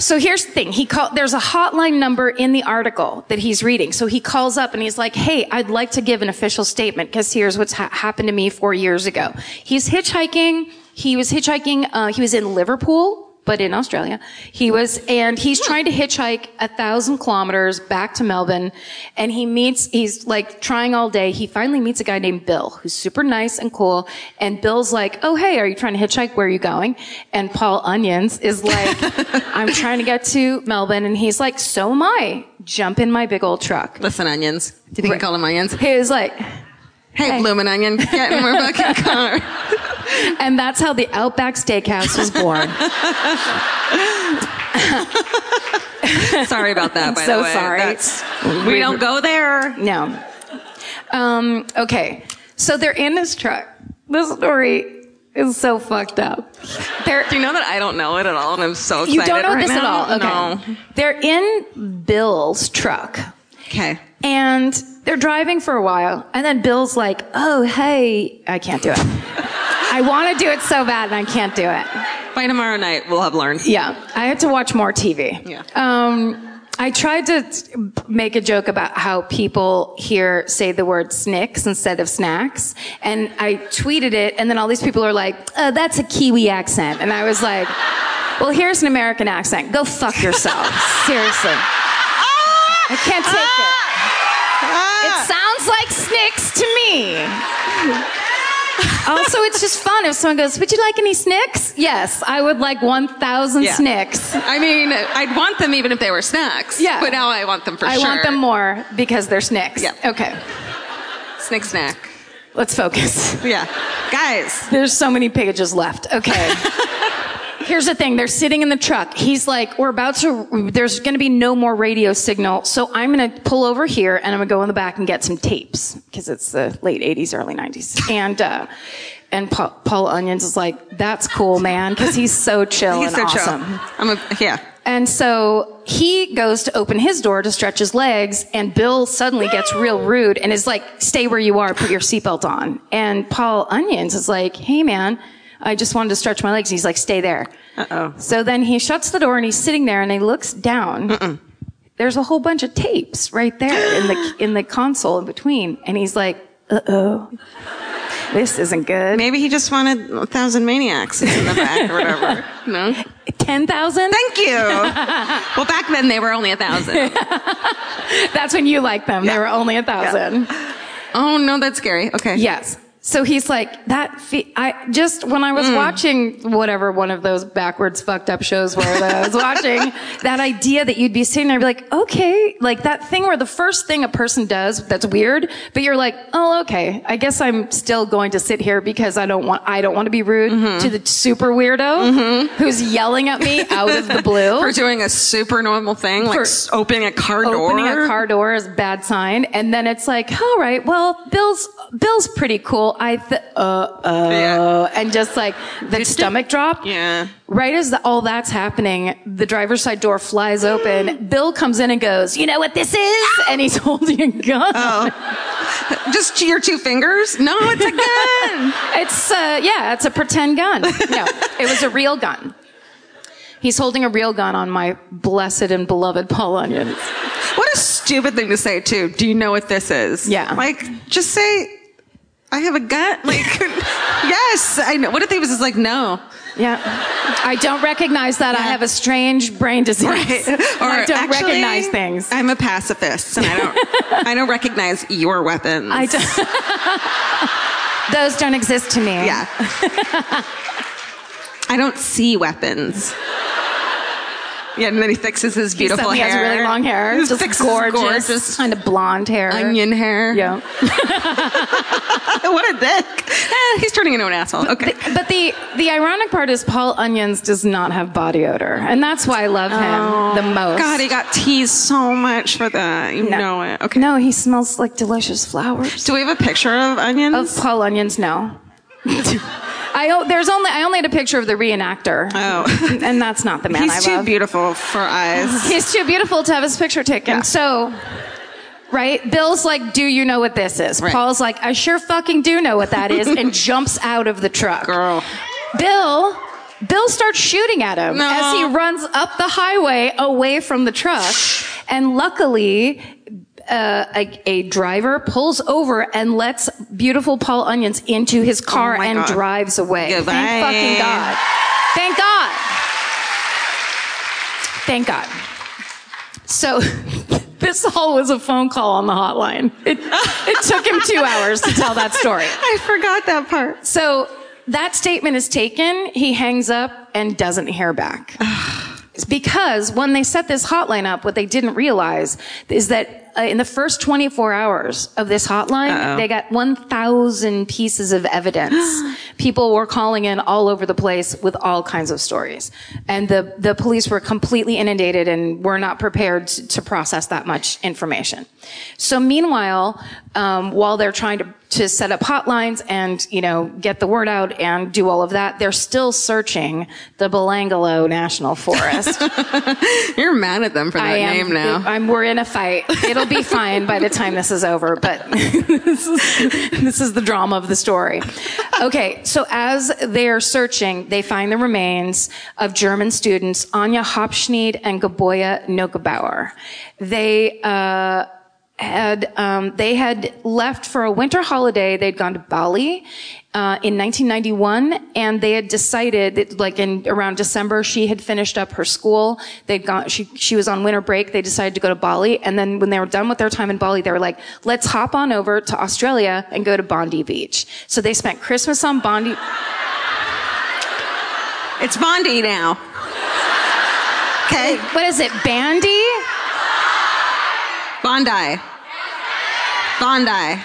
So here's the thing. He called, there's a hotline number in the article that he's reading. So he calls up and he's like, Hey, I'd like to give an official statement because here's what's ha- happened to me four years ago. He's hitchhiking. He was hitchhiking. Uh, he was in Liverpool, but in Australia. He was, and he's trying to hitchhike a thousand kilometers back to Melbourne. And he meets, he's like trying all day. He finally meets a guy named Bill who's super nice and cool. And Bill's like, Oh, hey, are you trying to hitchhike? Where are you going? And Paul Onions is like, [laughs] I'm trying to get to Melbourne. And he's like, So am I. Jump in my big old truck. Listen, onions. Do you think you call them onions? He was like, Hey, bloomin' onion, get in my [laughs] fucking car. and that's how the Outback Steakhouse was born. Sorry about that, by So the way. sorry. That's- we don't go there. No. Um, okay. So they're in this truck. This story is so fucked up. They're, Do you know that I don't know it at all, and I'm so excited you don't know right this at all. Okay. No. They're in Bill's truck. Okay. And they're driving for a while, and then Bill's like, "Oh, hey, I can't do it. I want to do it so bad, and I can't do it." By tomorrow night, we'll have learned. Yeah, I had to watch more TV. Yeah. Um, I tried to make a joke about how people here say the word snicks instead of snacks, and I tweeted it, and then all these people are like, uh, "That's a Kiwi accent," and I was like, "Well, here's an American accent. Go fuck yourself. [laughs] Seriously, I can't take it." It sounds like Oh, also, it's just fun if someone goes, Would you like any snicks? Yes, I would like 1,000 Yeah. snicks. I mean, I'd want them even if they were snacks. Yeah. But now I want them for I sure. I want them more because they're snicks. Yeah. Okay, Snick snack. let's focus. Yeah. Guys. There's so many pages left. Okay. [laughs] Here's the thing. They're sitting in the truck. He's like, we're about to, there's going to be no more radio signal. So I'm going to pull over here and I'm going to go in the back and get some tapes because it's the late 80s, early 90s. And, uh, and Pa- Paul Onions is like, that's cool, man, because he's so chill He's and so awesome. chill. I'm a, yeah. And so he goes to open his door to stretch his legs, and Bill suddenly gets real rude and is like, Stay where you are, put your seatbelt on. And Paul Onions is like, Hey man, I just wanted to stretch my legs. And he's like, Stay there. Uh-oh. So then he shuts the door and he's sitting there and he looks down. There's a whole bunch of tapes right there in the [gasps] in the console in between. And he's like, Uh oh. This isn't good. Maybe he just wanted a thousand maniacs in the back or whatever. [laughs] No? 10,000? Thank you. [laughs] well, back then they were only a thousand. [laughs] That's when you liked them. They were only a thousand. Oh no, that's scary. Okay. Yes. So he's like that. Fe- I just when I was Mm. watching whatever one of those backwards fucked up shows were that I was watching, [laughs] that idea that you'd be sitting there, and be like, okay, like that thing where the first thing a person does that's weird, but you're like, oh, okay, I guess I'm still going to sit here because I don't want I don't want to be rude Mm-hmm. to the super weirdo who's yelling at me out of the [laughs] blue. For doing a super normal thing, like For opening a car door. Opening a car door is a bad sign, and then it's like, all right, well, Bill's Bill's pretty cool. I th- uh uh, Yeah. and just like the stomach drop. Yeah. Right as the, all that's happening, the driver's side door flies open. [gasps] Bill comes in and goes, "You know what this is?" And he's [laughs] holding a gun. Oh. [laughs] Just your two fingers? No, it's a gun. [laughs] It's uh, yeah, it's a pretend gun. No, it was a real gun. He's holding a real gun on my blessed and beloved Paul Onions. what a stupid thing to say too. Do you know what this is? Yeah. Like, just say, I have a gun. [laughs] Like, yes, I know. What if he was just like, no? Yeah. I don't recognize that. I have a strange brain disease. [laughs] Or I don't actually, recognize things. I'm a pacifist, and I don't. [laughs] I don't recognize your weapons. I don't. Those don't exist to me. Yeah. I don't see weapons. Yeah, and then he fixes his beautiful suddenly hair. He has really long hair. He Just fixes gorgeous, gorgeous kind of blonde hair. onion hair. Yeah. [laughs] [laughs] what a dick. Eh, he's turning into an asshole. Okay. But the the ironic part is Paul Onions does not have body odor, and that's why I love him the most. Oh, God, he got teased so much for that. You know it. Okay. No, he smells like delicious flowers. Do we have a picture of onions? Of Paul Onions, no. I o- there's only I only had a picture of the reenactor. Oh. [laughs] and that's not the man He's I too love. beautiful for eyes. [laughs] He's too beautiful to have his picture taken. Yeah. So, right? Bill's like, "Do you know what this is?" Right. Paul's like, "I sure fucking do know what that is," and [laughs] jumps out of the truck. Girl. Bill. Bill starts shooting at him No. as he runs up the highway away from the truck. And luckily, uh, a, a driver pulls over and lets beautiful Paul Onions into his car Oh and God. drives away. Goodbye. Thank fucking God. Thank God. Thank God. So [laughs] this all was a phone call on the hotline. It, it took him two hours to tell that story. [laughs] I forgot that part. So that statement is taken. He hangs up and doesn't hear back. It's [sighs] because when they set this hotline up, what they didn't realize is that uh, in the first 24 hours of this hotline, they got 1,000 pieces of evidence. [gasps] People were calling in all over the place with all kinds of stories. And the, the police were completely inundated and were not prepared to, to process that much information. So meanwhile, um, while they're trying to to set up hotlines and you know get the word out and do all of that they're still searching the Belangolo National Forest. [laughs] You're mad at them for that I am name now. I'm we're in a fight. It'll be fine by the time this is over, but [laughs] this is this is the drama of the story. Okay, so as they're searching, they find the remains of German students Anya Habschied and Gaboya Neugebauer. They uh had um, they had left for a winter holiday. They'd gone to Bali uh, in 1991, and they had decided that, like in around December, she had finished up her school. They'd gone. She she was on winter break. They decided to go to Bali, and then when they were done with their time in Bali, they were like, "Let's hop on over to Australia and go to Bondi Beach." So they spent Christmas on Bondi. it's Bondi now. Okay. What is it, Bandy? Bondi. Bondi.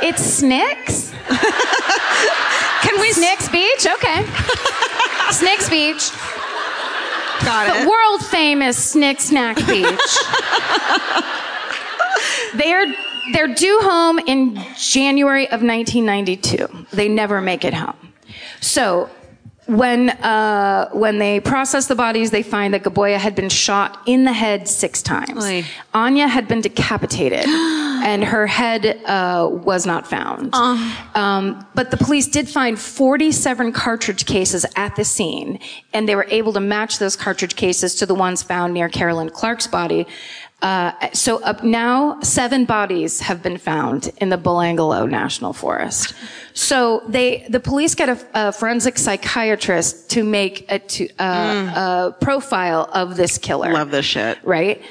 It's Snicks. Can we Snicks Beach. Okay. Snicks Beach. Got it. The world famous Snick Snack Beach. they're they're due home in January of 1992. They never make it home. So when uh, when they process the bodies, they find that Gaboya had been shot in the head six times. Oy. Anya had been decapitated, [gasps] and her head uh, was not found. Um, but the police did find 47 cartridge cases at the scene, and they were able to match those cartridge cases to the ones found near Carolyn Clark's body. Uh, so up now, seven bodies have been found in the Belangolo National Forest. So they, the police get a, a forensic psychiatrist to make a, to, uh, a profile of this killer Love this shit. right?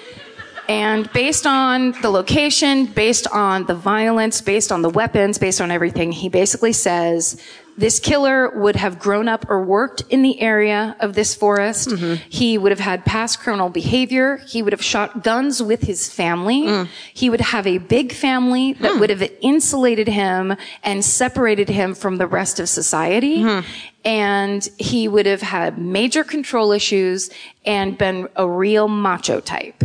And based on the location, based on the violence, based on the weapons, based on everything, he basically says this killer would have grown up or worked in the area of this forest. Mm-hmm. He would have had past criminal behavior. He would have shot guns with his family. Mm. He would have a big family that mm. would have insulated him and separated him from the rest of society. Mm-hmm. And he would have had major control issues and been a real macho type.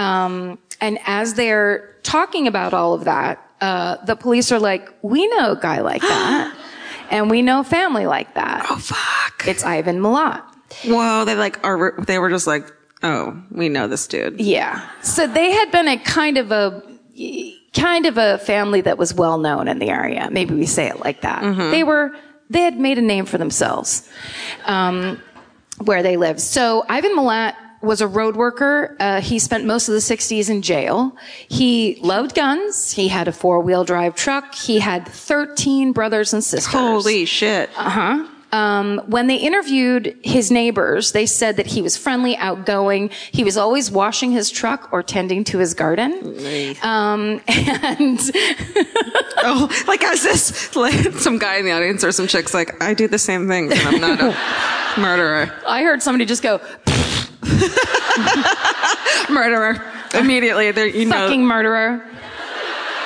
Um, and as they're talking about all of that, uh, the police are like, we know a guy like that. [gasps] and we know a family like that. Oh fuck. It's Ivan Milat. Whoa, they like are they were just like, oh, we know this dude. Yeah. So they had been a kind of a kind of a family that was well known in the area. Maybe we say it like that. They were they had made a name for themselves um, where they lived. So Ivan Milat was a road worker. Uh, he spent most of the 60s in jail. He loved guns. He had a four wheel drive truck. He had 13 brothers and sisters. Holy shit. Uh-huh. Um, when they interviewed his neighbors, they said that he was friendly, outgoing. He was always washing his truck or tending to his garden. Um, [laughs] and [laughs] Oh, like as this like some guy in the audience or some chicks like, I do the same thing, but I'm not a [laughs] murderer. I heard somebody just go, [laughs] Murderer. Immediately, there you know. fucking murderer.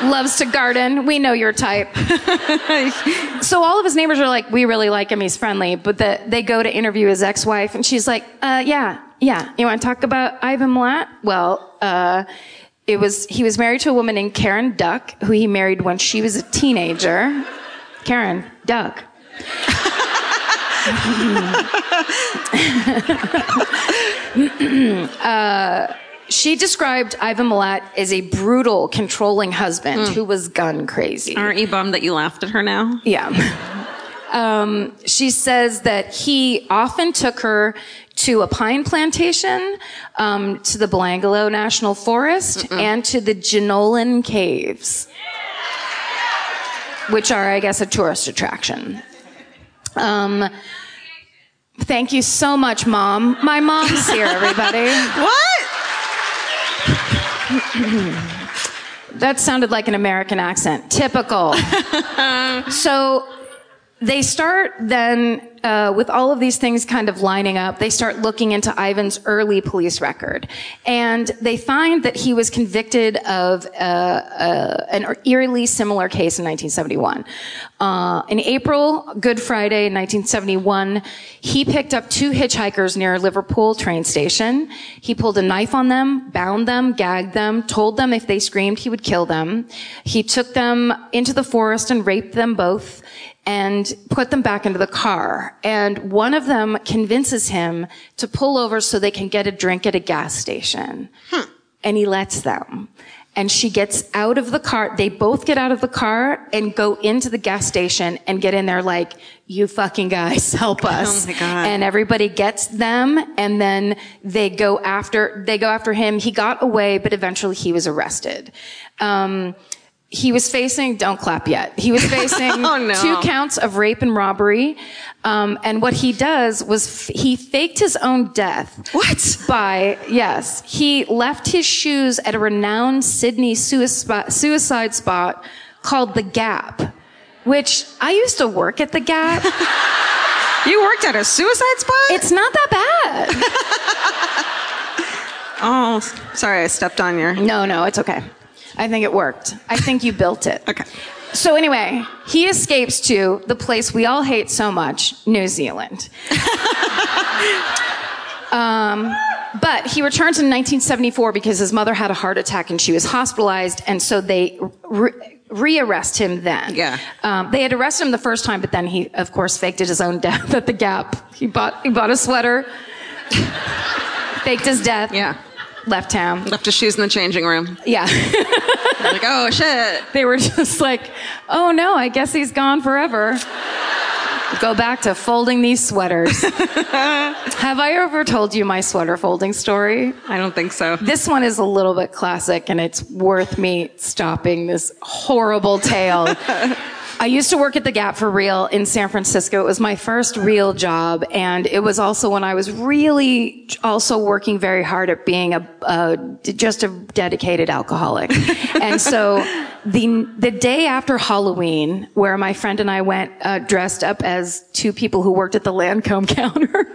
Loves to garden. We know your type. [laughs] so all of his neighbors are like, we really like him. He's friendly. But the, they go to interview his ex-wife and she's like, uh, yeah, yeah. You want to talk about Ivan Milat? Well, uh, it was, he was married to a woman named Karen Duck, who he married when she was a teenager. Karen Duck. She described Ivan Milat as a brutal, controlling husband who was gun crazy. Aren't you bummed that you laughed at her now? Yeah. [laughs] Um, she says that he often took her to a pine plantation, um, to the Belangolo National Forest, and to the Jenolan Caves, which are, I guess, a tourist attraction. Um, thank you so much, Mom. My mom's here, everybody. [laughs] What? That sounded like an American accent. Typical. [laughs] so they start then uh, with all of these things kind of lining up. They start looking into Ivan's early police record, and they find that he was convicted of uh, uh, an eerily similar case in 1971. Uh, in April, Good Friday, 1971, he picked up two hitchhikers near Liverpool train station. He pulled a knife on them, bound them, gagged them, told them if they screamed, he would kill them. He took them into the forest and raped them both and put them back into the car. And one of them convinces him to pull over so they can get a drink at a gas station. And he lets them. And she gets out of the car. They both get out of the car and go into the gas station and get in there like, you fucking guys, [laughs] help us. Oh my God. And everybody gets them and then they go after, they go after him. He got away, but eventually he was arrested. Um, he was facing, don't clap yet. He was [laughs] facing Oh, no. two counts of rape and robbery. Um, and what he does was f- he faked his own death. What? By, yes, he left his shoes at a renowned Sydney suicide, suicide spot called The Gap, which I used to work at The Gap. [laughs] You worked at a suicide spot? it's not that bad. [laughs] oh, sorry, I stepped on your. No, no, it's okay. I think it worked. I think you built it. Okay. So anyway, he escapes to the place we all hate so much, New Zealand. [laughs] um, but he returns in 1974 because his mother had a heart attack and she was hospitalized, and so they re- rearrest him then. Yeah. Um, they had arrested him the first time, but then he, of course, faked his own death at the Gap. He bought he bought a sweater, [laughs] faked his death. Yeah. Left town. Left his shoes in the changing room. Yeah. [laughs] like, oh shit. they were [laughs] just like, oh no, I guess he's gone forever. Go back to folding these sweaters. [laughs] Have I ever told you my sweater folding story? I don't think so. This one is a little bit classic and it's worth me stopping this horrible tale. [laughs] I used to work at the Gap for real in San Francisco. It was my first real job, and it was also when I was really also working very hard at being a, a just a dedicated alcoholic. [laughs] and so the the day after Halloween, where my friend and I went uh, dressed up as two people who worked at the Lancome [laughs] counter.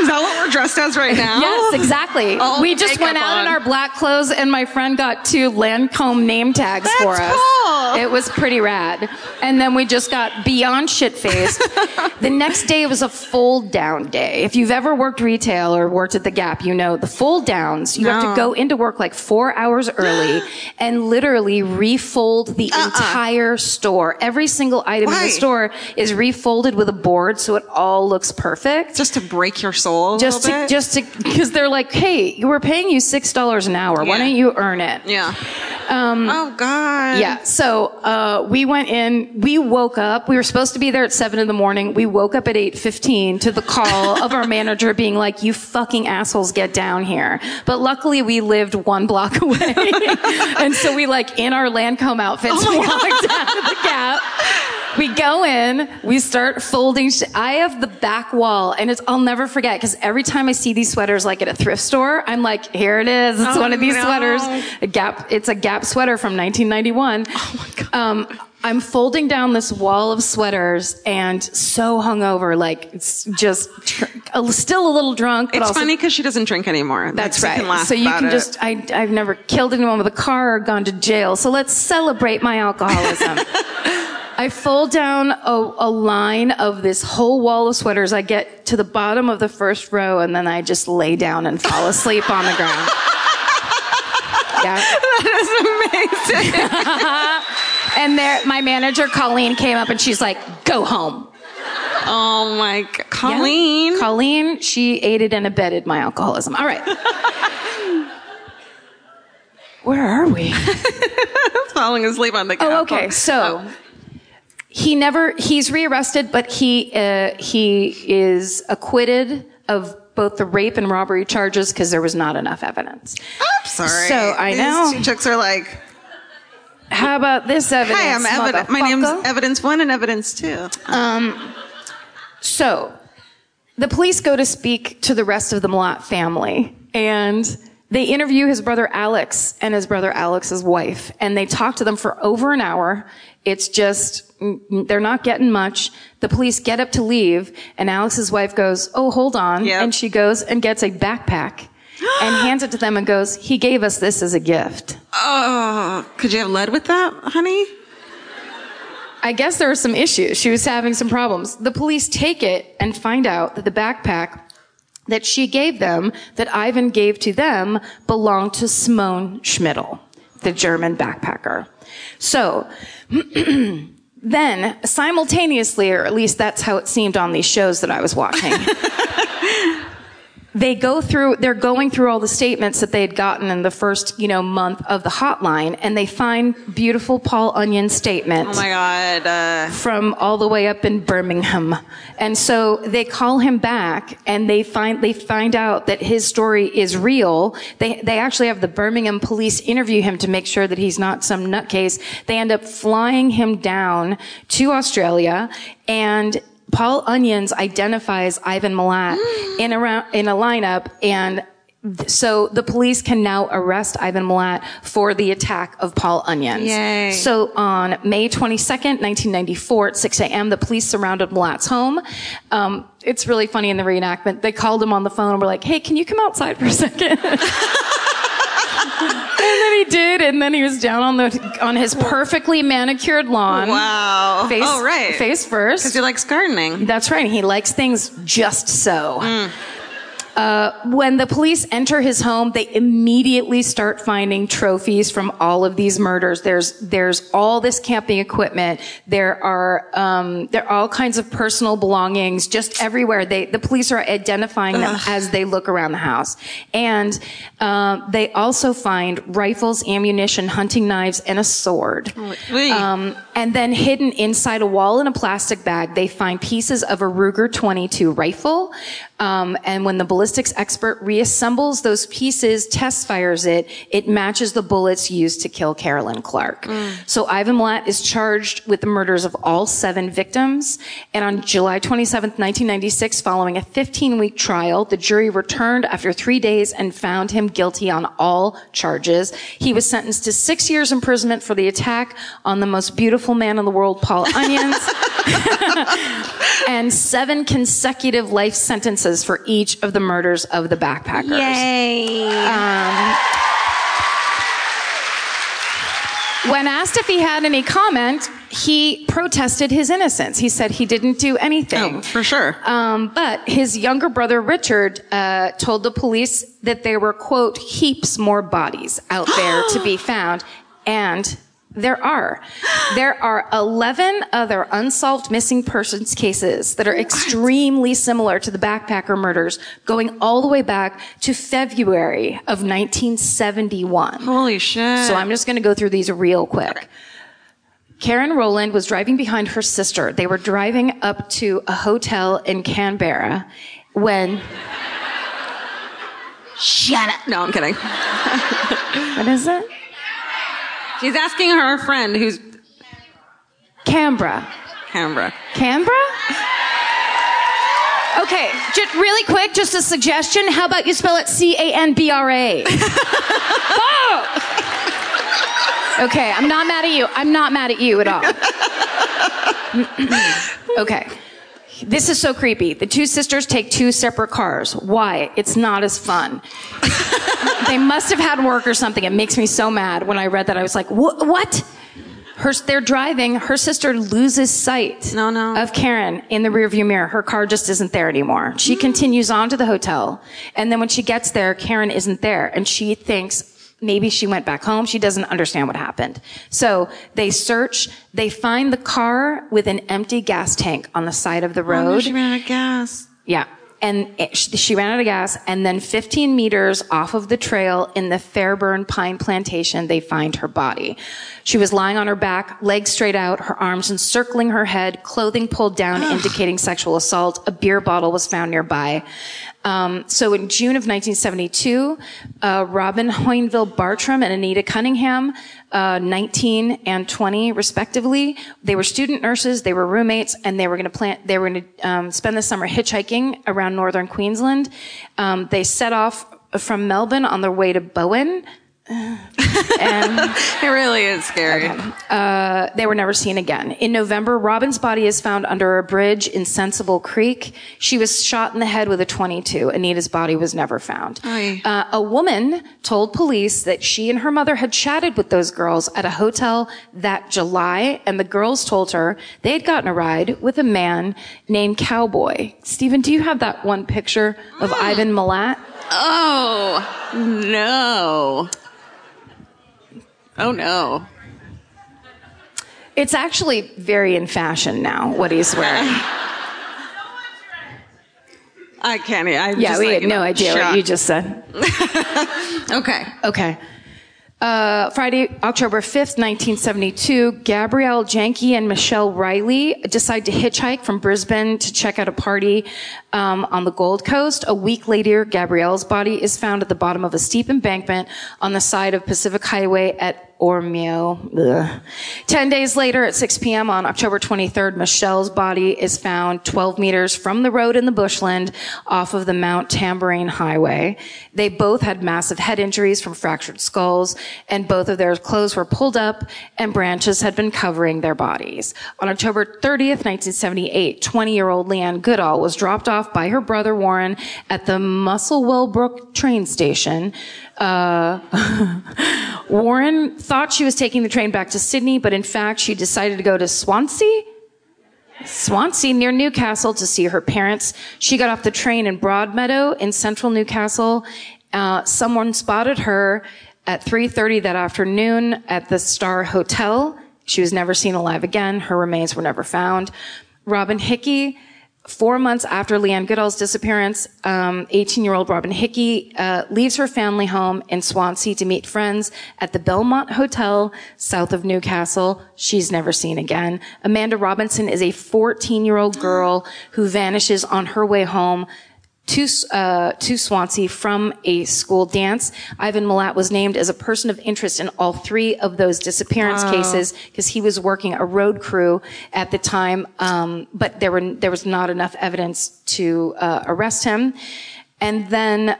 Is that what we're dressed as right now? Yes, exactly. [laughs] All we just went out in our black clothes, and my friend got two Lancome name tags for us. cool. It was pretty rad. And then we just got beyond shit faced. [laughs] the next day was a fold down day. If you've ever worked retail or worked at the Gap, you know the fold downs. You have to go into work like four hours early [gasps] and literally refold the uh-uh. entire store. Every single item in Uh-uh. The store is refolded with a board so it all looks perfect Just to break your soul a just little to, bit? just to, because they're like, hey, we're paying you six dollars an hour. Why don't you earn it? yeah. oh God. Yeah. So uh, we went in. We woke up. We were supposed to be there at seven in the morning. We woke up at eight fifteen to the call [laughs] of our manager being like, "You fucking assholes, get down here." But luckily, we lived one block [laughs] away, and so we like in our Lancome outfits Oh walked down to the Gap. We go in, we start folding. Sh- I have the back wall, and it's I'll never forget because every time I see these sweaters like at a thrift store, I'm like, here it is. It's Oh, one of these no. sweaters. A Gap. It's a Gap sweater from 1991. Oh my god. Um, I'm folding down this wall of sweaters and so hungover, like it's just tr- still a little drunk. But It's also, funny because she doesn't drink anymore. That's Like, right. You can laugh so you can it. just, I, I've never killed anyone with a car or gone to jail. So let's celebrate my alcoholism. [laughs] I fold down a, a line of this whole wall of sweaters. I get to the bottom of the first row and then I just lay down and fall asleep on the ground. [laughs] Yeah. That is amazing. [laughs] and there, my manager Colleen came up and she's like, "Go home." Oh my God. Yeah. Colleen. Colleen, she aided and abetted my alcoholism. All right. [laughs] Where are we? falling asleep on the oh, couch. Oh, okay. So oh. He never he's rearrested, but he uh, he is acquitted of both the rape and robbery charges because there was not enough evidence. I'm sorry. So, I These know. two chicks are like, How about this evidence? "Hi, I'm evidence. My name's motherfucker?" Evidence One and Evidence Two. So, the police go to speak to the rest of the Milat family, and they interview his brother Alex and his brother Alex's wife, and they talk to them for over an hour. It's just, they're not getting much. The police get up to leave, and Alex's wife goes, Oh, hold on. Yep. And she goes and gets a backpack [gasps] and hands it to them and goes, He gave us this as a gift. Oh, could you have led with that, honey? I guess there were some issues. She was having some problems. The police take it and find out that the backpack that she gave them, that Ivan gave to them, belonged to Simone Schmidl, the German backpacker. So, [clears throat] then simultaneously, or at least that's how it seemed on these shows that I was watching. [laughs] they go through they're going through all the statements that they had gotten in the first you know month of the hotline and they find beautiful paul onion statement Oh my God. Uh, from all the way up in Birmingham. And so they call him back and they find, they find out that his story is real. They, they actually have the Birmingham police interview him to make sure that he's not some nutcase. They end up flying him down to Australia and Paul Onions identifies Ivan Milat [gasps] in a, in a lineup and so the police can now arrest Ivan Milat for the attack of Paul Onions. Yay. So on May 22nd, 1994 at 6 a.m., the police surrounded Milat's home. Um, it's really funny in the reenactment. They called him on the phone and were like, hey, can you come outside for a second? [laughs] [laughs] he did, and then he was down on the on his perfectly manicured lawn. wow. Face, oh, right. Face first. Because he likes gardening. That's right. He likes things just so. Mm. Uh, when the police enter his home, they immediately start finding trophies from all of these murders. There's there's all this camping equipment. There are um, there are all kinds of personal belongings just everywhere. They the police are identifying them as they look around the house, and um, they also find rifles, ammunition, hunting knives, and a sword. Um, and then hidden inside a wall in a plastic bag, they find pieces of a Ruger 22 rifle. Um, and when the ballistics expert reassembles those pieces, test fires it. It matches the bullets used to kill Carolyn Clark. Mm. So Ivan Milat is charged with the murders of all seven victims. And on July 27th, 1996, following a 15 week trial, the jury returned after three days and found him guilty on all charges. He was sentenced to six years imprisonment for the attack on the most beautiful man in the world, Paul Onions. [laughs] and seven consecutive life sentences for each of the murders of the backpackers. Yay. Um, when asked if he had any comment, he protested his innocence. He said he didn't do anything. Oh, for sure. Um, but his younger brother Richard uh, told the police that there were quote heaps more bodies out there to be [gasps] found, and there are. [gasps] There are 11 other unsolved missing persons cases that are extremely similar to the backpacker murders, going all the way back to February of 1971. Holy shit. So I'm just going to go through these real quick. Karen Rowland was driving behind her sister. They were driving up to a hotel in Canberra when. Shut up. No, I'm kidding. What is it? She's asking her friend who's Canberra. Canberra. Canberra? Okay, just really quick, just a suggestion. How about you spell it C A N B R A? [laughs] Oh! Okay, I'm not mad at you. I'm not mad at you at all. [laughs] okay. This is so creepy. The two sisters take two separate cars. Why? It's not as fun. [laughs] they must have had work or something. It makes me so mad when I read that. I was like, what? Her, they're driving. Her sister loses sight No, no. of Karen in the rearview mirror. Her car just isn't there anymore. She mm. continues on to the hotel. And then when she gets there, Karen isn't there. And she thinks maybe she went back home. She doesn't understand what happened. So they search. They find the car with an empty gas tank on the side of the road. Oh, she ran out of gas. Yeah. And it, she ran out of gas. And then 15 meters off of the trail in the Fairbairn Pine Plantation, they find her body. She was lying on her back, legs straight out, her arms encircling her head, clothing pulled down, indicating sexual assault. A beer bottle was found nearby. Um, so in June of 1972, uh, Robin Hoinville Bartram and Anita Cunningham, uh, 19 and 20 respectively, they were student nurses, they were roommates, and they were going to plan. They were going to um, spend the summer hitchhiking around northern Queensland. Um, they set off from Melbourne on their way to Bowen. And [laughs] It really is scary. uh, they were never seen again. In November, Robin's body is found under a bridge in Sensible Creek. She was shot in the head with a 22. Anita's body was never found. Uh, a woman told police that she and her mother had chatted with those girls at a hotel that July, and the girls told her they had gotten a ride with a man named Cowboy. Stephen, do you have that one picture of Ivan Milat? Oh, no. Oh, no. It's actually very in fashion now, what he's wearing. [laughs] I can't. I Yeah, just we had no know, idea what you just said. [laughs] Okay. Okay. Uh, Friday, October 5th, 1972, Gabrielle Janke and Michelle Riley decide to hitchhike from Brisbane to check out a party um, on the Gold Coast. A week later, Gabrielle's body is found at the bottom of a steep embankment on the side of Pacific Highway at Ormeau. Ugh. Ten days later, at 6 p.m. on October 23rd, Michelle's body is found 12 meters from the road in the bushland off of the Mount Tamborine Highway. They both had massive head injuries from fractured skulls, and both of their clothes were pulled up, and branches had been covering their bodies. On October 30th, 1978, 20-year-old Leanne Goodall was dropped off by her brother Warren at the Muswellbrook train station. Uh, [laughs] Warren thought she was taking the train back to Sydney, but in fact, she decided to go to Swansea. Swansea near Newcastle to see her parents. She got off the train in Broadmeadow in central Newcastle. Uh, someone spotted her at 3.30 that afternoon at the Star Hotel. She was never seen alive again. Her remains were never found. Robin Hickey, Four months after Leanne Goodall's disappearance, 18-year-old Robin Hickey uh, leaves her family home in Swansea to meet friends at the Belmont Hotel south of Newcastle. She's never seen again. Amanda Robinson is a 14-year-old girl who vanishes on her way home. To, uh, to Swansea from a school dance. Ivan Milat was named as a person of interest in all three of those disappearance cases because he was working a road crew at the time, um, but there were there was not enough evidence to uh, arrest him. And then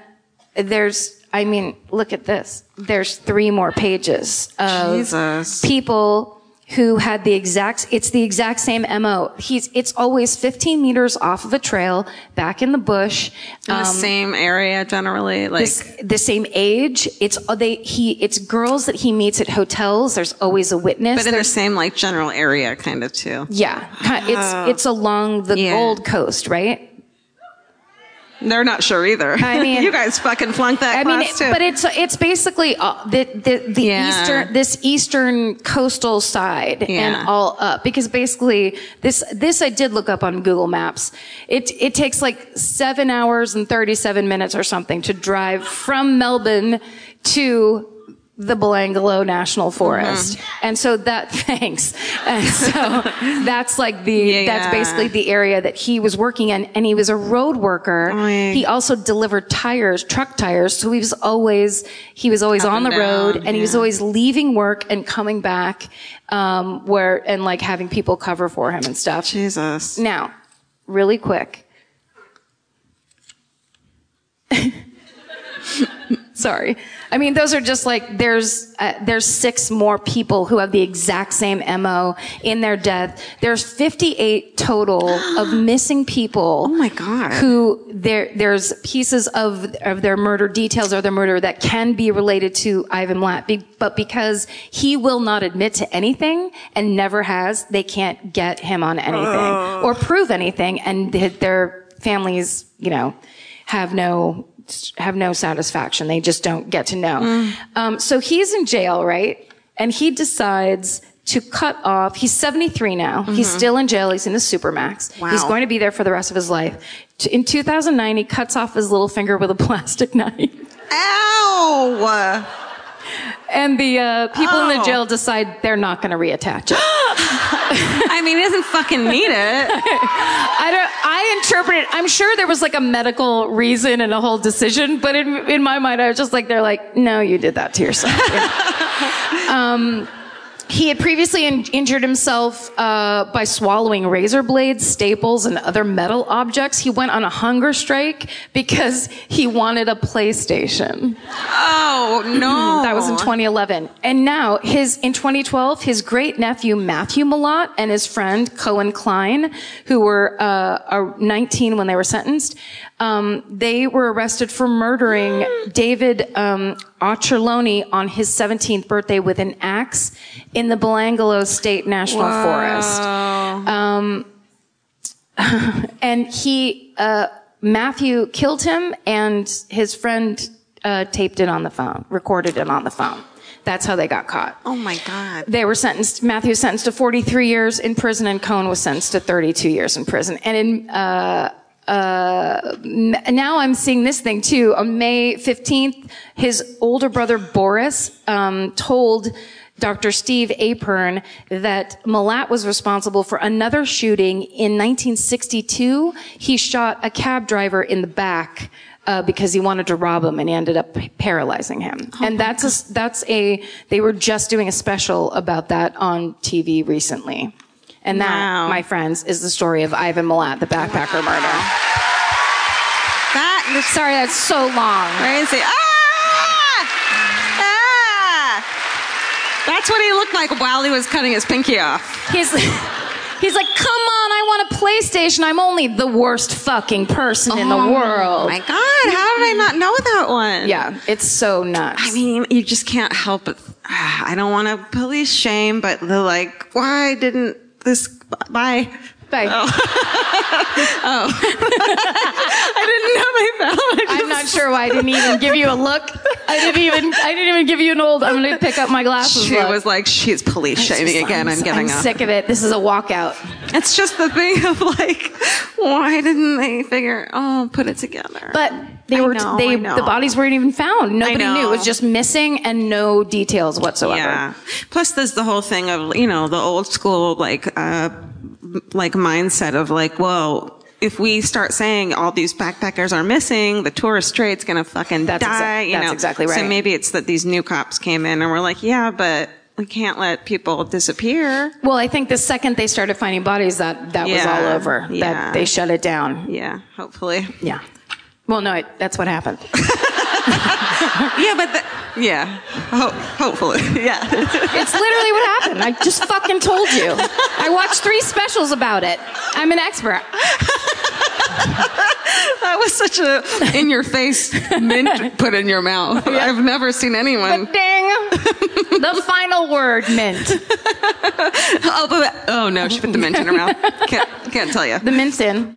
there's, I mean, look at this. There's three more pages of Jesus. people who had the exact it's the exact same mo he's it's always 15 meters off of a trail back in the bush In the same area generally. Like, this, the same age it's uh, they he it's girls that he meets at hotels there's always a witness but in the same like general area kind of too. yeah it's it's along the Yeah. gold coast right They're not sure either. I [laughs] mean- you guys fucking flunked that I mean, it- but it's it's basically uh, the the, the Yeah. eastern this eastern coastal side Yeah. and all up because basically this this I did look up on Google Maps. It it takes like seven hours and thirty seven minutes or something to drive from Melbourne to the Belangolo National Forest. Mm-hmm. And so that, [laughs] thanks. And so [laughs] that's like the, Yeah. that's basically the area that he was working in. And he was a road worker. Oy. He also delivered tires, truck tires. So he was always, he was always Up on the and road down, and he was always leaving work and coming back, um, where, and like having people cover for him and stuff. Jesus. Now, really quick. [laughs] Sorry. I mean, those are just like there's uh, there's six more people who have the exact same mo in their death. There's 58 total of [gasps] missing people. Oh my God. Who there there's pieces of of their murder details or their murder that can be related to Ivan be, but because he will not admit to anything and never has, they can't get him on anything or prove anything, and th- their families, you know, have no have no satisfaction. They just don't get to know. Um, so he's in jail, right? And he decides to cut off. He's 73 now. He's still in jail. He's in a supermax. Wow. He's going to be there for the rest of his life. In 2009, he cuts off his little finger with a [laughs] plastic knife. Ow! And the uh, people in the jail decide they're not going to reattach it. [gasps] I mean, he doesn't fucking need it. [laughs] I don't. I interpret. I'm sure there was like a medical reason and a whole decision, but in in my mind, I was just like, they're like, no, you did that to yourself. [laughs] um, he had previously in- injured himself uh, by swallowing razor blades, staples, and other metal objects. He went on a hunger strike because he wanted a PlayStation. Oh [clears throat] no! That was in 2011. And now his in 2012, his great nephew Matthew Milat and his friend Cohen Klein, who were uh, are 19 when they were sentenced, um, they were arrested for murdering [gasps] David um, Auchterlonie on his 17th birthday with an axe in the Belanglo State National Forest. Um, [laughs] and he uh, Matthew killed him, and his friend uh, taped it on the phone, recorded it on the phone. That's how they got caught. Oh my god! They were sentenced. Matthew was sentenced to 43 years in prison, and Cohen was sentenced to 32 years in prison. And in uh, uh, now I'm seeing this thing too. On May 15th, his older brother Boris um, told Dr. Steve Apern that Milat was responsible for another shooting in 1962. He shot a cab driver in the back. Uh, because he wanted to rob him and he ended up paralyzing him. and that's a, that's a, they were just doing a special about that on TV recently. And that, Wow. my friends, is the story of Ivan Milat, the backpacker murder. That Sorry, that's so long. crazy. Ah! Ah! That's what he looked like while he was cutting his pinky off. He's, [laughs] he's like, come on, I want a PlayStation. I'm only the worst fucking person in the world. Oh my god! How did I not know that one? Yeah, it's so nuts. I mean, you just can't help it. [sighs] I don't want to police shame, but the like, why didn't this? Bye. Bye. Oh. [laughs] oh. I didn't know they fell. I I'm not sure why I didn't even give you a look. I didn't even I didn't even give you an old I'm gonna pick up my glasses. She look. was like, she's police shaming again. I'm giving I'm up. sick of it. This is a walkout. It's just the thing of like, why didn't they figure? Oh, put it together. But they I were know, they the bodies weren't even found. Nobody knew. It was just missing and no details whatsoever. Yeah. Plus, there's the whole thing of you know the old school like uh like mindset of like, well, if we start saying all these backpackers are missing, the tourist trade's gonna fucking That's exa- die. you that's know? exactly right. So maybe it's that these new cops came in and we're like, yeah, but we can't let people disappear. Well, I think the second they started finding bodies, that that was all over. Yeah. That they shut it down. Yeah, hopefully. Yeah. Well, no, it, that's what happened. [laughs] Yeah, but the, yeah, Ho- hopefully, [laughs] yeah. It's literally what happened. I just fucking told you. I watched three specials about it. I'm an expert. [laughs] that was such a in-your-face mint put in your mouth. I've never seen anyone. Ding. the final word, mint. Oh, but, oh no, she put the mint in her mouth. Can't, can't tell you. The mint's in.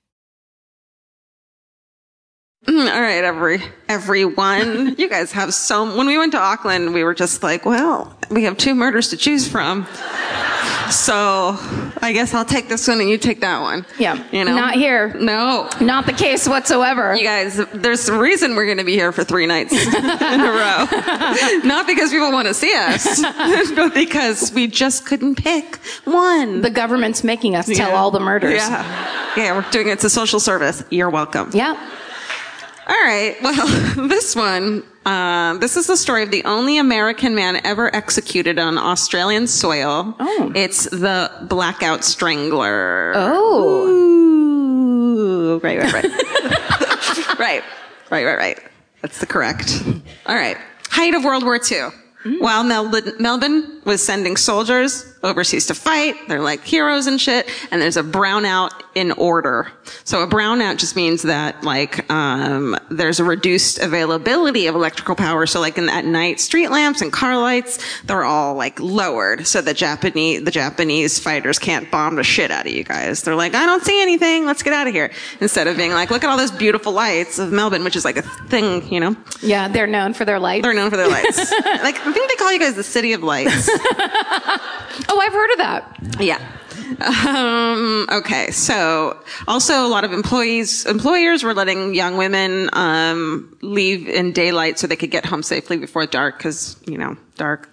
Mm, all right, every everyone. [laughs] you guys have so. When we went to Auckland, we were just like, well, we have two murders to choose from. So I guess I'll take this one and you take that one. Yeah. You know. Not here. No. Not the case whatsoever. You guys, there's a reason we're going to be here for three nights in a row. [laughs] Not because people want to see us, [laughs] but because we just couldn't pick one. the government's making us tell Yeah. all the murders. Yeah. Yeah, we're doing it. It's a social service. You're welcome. Yeah. All right. [laughs] Well, this one, um, this is the story of the only American man ever executed on Australian soil. Oh. It's the Blackout Strangler. Oh. Ooh. Right, right, right. [laughs] right, right, right, right. That's the correct. All right. Height of World War II. While Melbourne, Melbourne was sending soldiers overseas to fight, they're like heroes and shit, and there's a brownout in order. So a brownout just means that like um, there's a reduced availability of electrical power. So like in, at night, street lamps and car lights, they're all like lowered, so the Japanese the Japanese fighters can't bomb the shit out of you guys. They're like, I don't see anything, let's get out of here. Instead of being like, look at all those beautiful lights of Melbourne, which is like a thing, you know. Yeah, they're known for their lights. They're known for their lights. [laughs] like I think they call you guys the city of lights. [laughs] oh, I've heard of that. yeah. Um, okay. So also a lot of employees, employers were letting young women, um, leave in daylight so they could get home safely before dark because, you know, dark.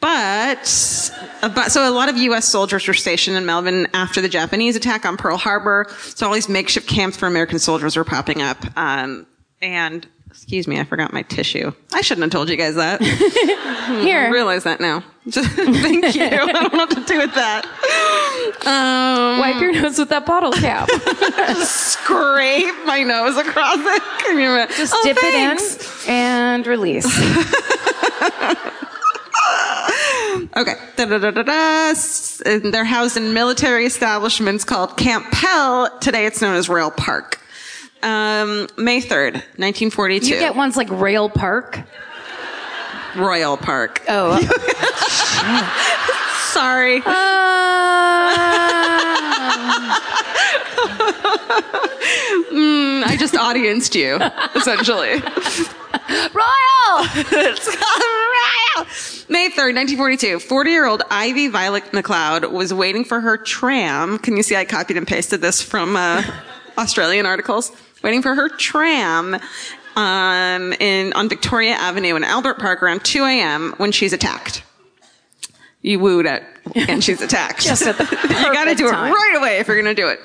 But, uh, but, so a lot of U.S. soldiers were stationed in Melbourne after the Japanese attack on Pearl Harbor. So all these makeshift camps for American soldiers were popping up. Um, and, excuse me, I forgot my tissue. I shouldn't have told you guys that. [laughs] Here. I realize that now. [laughs] Thank you. I don't know what to do with that. Um, Wipe your nose with that bottle cap. just [laughs] scrape my nose across it. Just Oh, dip thanks. it in and release. Okay. Da-da-da-da-da. They're housed in military establishments called Camp Pell. Today it's known as Royal Park. Um, May 3rd, 1942. You get ones like Rail Park. Royal Park. Oh. [laughs] Sorry. I just audienced you, essentially. [laughs] Royal! It's [laughs] Royal! May 3rd, 1942. 40 year old Ivy Violet McLeod was waiting for her tram. Can you see I copied and pasted this from uh, Australian articles? Waiting for her tram um, in, on Victoria Avenue in Albert Park around 2 a.m. when she's attacked. you wooed at and she's attacked. Just at the [laughs] you got to perfect do it right away if you're going to do it.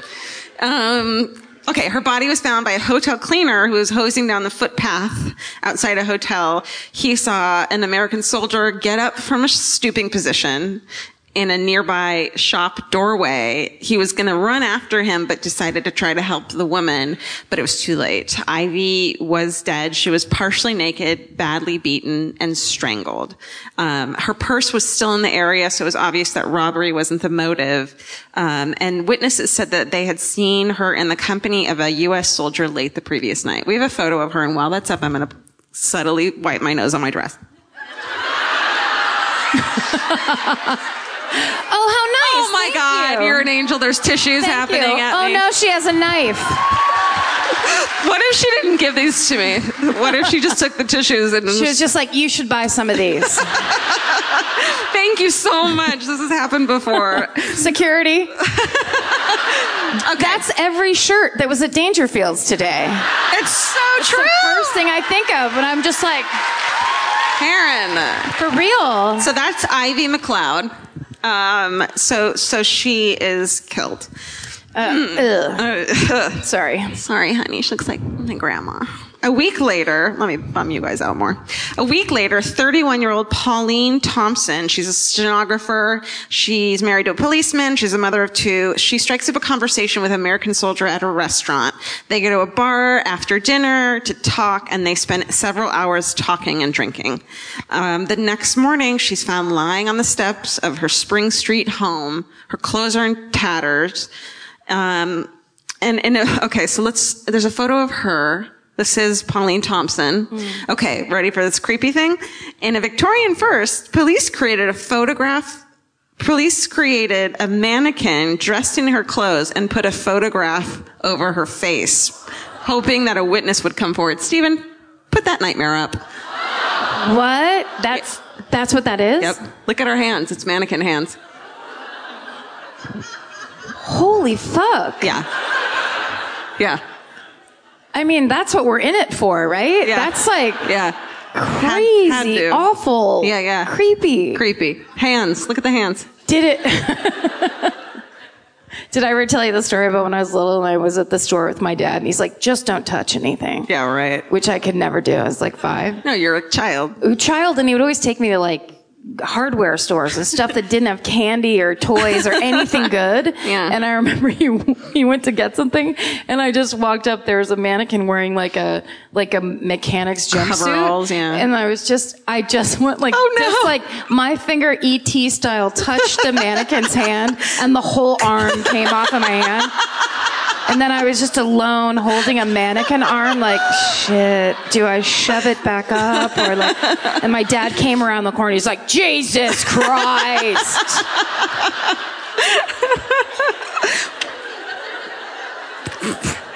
Um, okay, her body was found by a hotel cleaner who was hosing down the footpath outside a hotel. He saw an American soldier get up from a stooping position in a nearby shop doorway. He was going to run after him, but decided to try to help the woman, but it was too late. Ivy was dead. She was partially naked, badly beaten, and strangled. Um, her purse was still in the area, so it was obvious that robbery wasn't the motive. Um, and witnesses said that they had seen her in the company of a U.S. soldier late the previous night. We have a photo of her, and while that's up, I'm going to subtly wipe my nose on my dress. [laughs] Oh, how nice. Oh my Thank God, you. you're an angel. There's tissues Thank happening you. at oh me. no, she has a knife. What if she didn't give these to me? What if she just took the tissues and She was just like, you should buy some of these. [laughs] thank you so much. This has happened before. [laughs] Security. okay. That's every shirt that was at Dangerfields today. It's so It's true. the first thing I think of when I'm just like, Karen. for real. So that's Ivy McLeod. Um, so so she is killed. Uh, hmm. uh, Ugh. [laughs] Sorry. Sorry, honey. She looks like my grandma. A week later, let me bum you guys out more. A week later, 31 year old Pauline Thompson, she's a stenographer. She's married to a policeman. She's a mother of two. She strikes up a conversation with an American soldier at a restaurant. They go to a bar after dinner to talk and they spend several hours talking and drinking. Um, the next morning, she's found lying on the steps of her Spring Street home. Her clothes are in tatters. Um, and, and [laughs] okay, so let's, there's a photo of her. This is Pauline Thompson. Mm. Okay, ready for this creepy thing? In a Victorian first, police created a photograph. Police created a mannequin dressed in her clothes and put a photograph over her face, hoping that a witness would come forward. Stephen, put that nightmare up. What? That's that's what that is? Yep. Look at her hands. It's mannequin hands. Holy fuck. Yeah. Yeah. I mean, that's what we're in it for, right? Yeah. That's like Yeah. crazy, had to. awful, Yeah, yeah. creepy. Creepy. Hands. Look at the hands. Did it? [laughs] Did I ever tell you the story about when I was little and I was at the store with my dad and he's like, just don't touch anything. Yeah, right. Which I could never do. I was like five. No, you're a child. a child and he would always take me to like hardware stores and stuff that didn't have candy or toys or anything [laughs] good. Yeah. And I remember [laughs] he he went to get something and I just walked up there was a mannequin wearing like a like a mechanic's jumpsuit. Coveralls, yeah. And I was just I just [laughs] went like Oh, no. just like my finger ET style touched the mannequin's hand and the whole arm came off of my hand. And then I was just alone holding a mannequin arm, like, shit, do I shove it back up? Or like, and my dad came around the corner. He's like, Jesus Christ.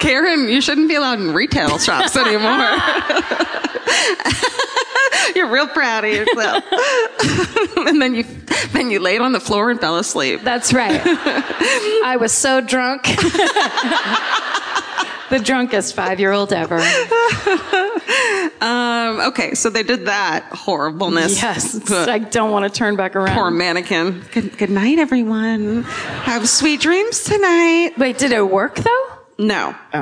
Karen, you shouldn't be allowed in retail shops [laughs] anymore. [laughs] You're real proud of yourself. [laughs] and then you then you laid on the floor and fell asleep. That's right. I was so drunk. the drunkest five year old ever. Um, okay, so they did that horribleness. Yes. I don't want to turn back around. Poor mannequin. Good, good night, everyone. Have sweet dreams tonight. Wait, did it work though? No. Oh.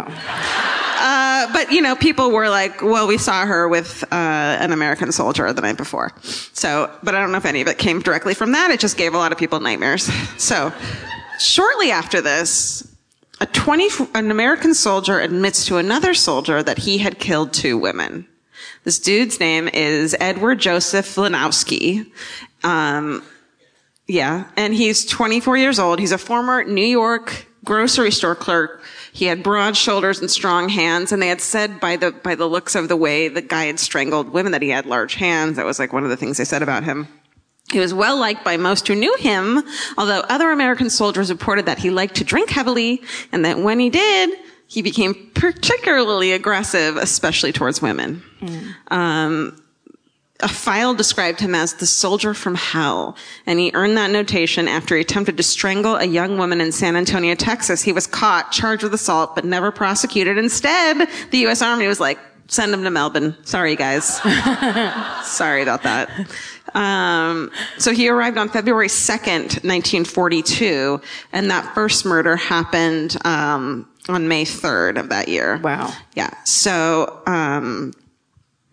Uh, but you know, people were like, "Well, we saw her with uh, an American soldier the night before." So, but I don't know if any of it came directly from that. It just gave a lot of people nightmares. [laughs] So, shortly after this, a twenty an American soldier admits to another soldier that he had killed two women. This dude's name is Edward Joseph Leonski. Um, yeah, and he's 24 years old. He's a former New York grocery store clerk. He had broad shoulders and strong hands, and they had said by the by the looks of the way the guy had strangled women that he had large hands. That was like one of the things they said about him. He was well liked by most who knew him, although other American soldiers reported that he liked to drink heavily, and that when he did, he became particularly aggressive, especially towards women. Um, a file described him as the soldier from hell, and he earned that notation after he attempted to strangle a young woman in San Antonio, Texas. He was caught, charged with assault, but never prosecuted. Instead, the U.S. Army was like, send him to Melbourne. Sorry, guys. [laughs] Sorry about that. Um, so he arrived on February 2nd, 1942, and that first murder happened um, on May 3rd of that year. Wow. Yeah. So, um,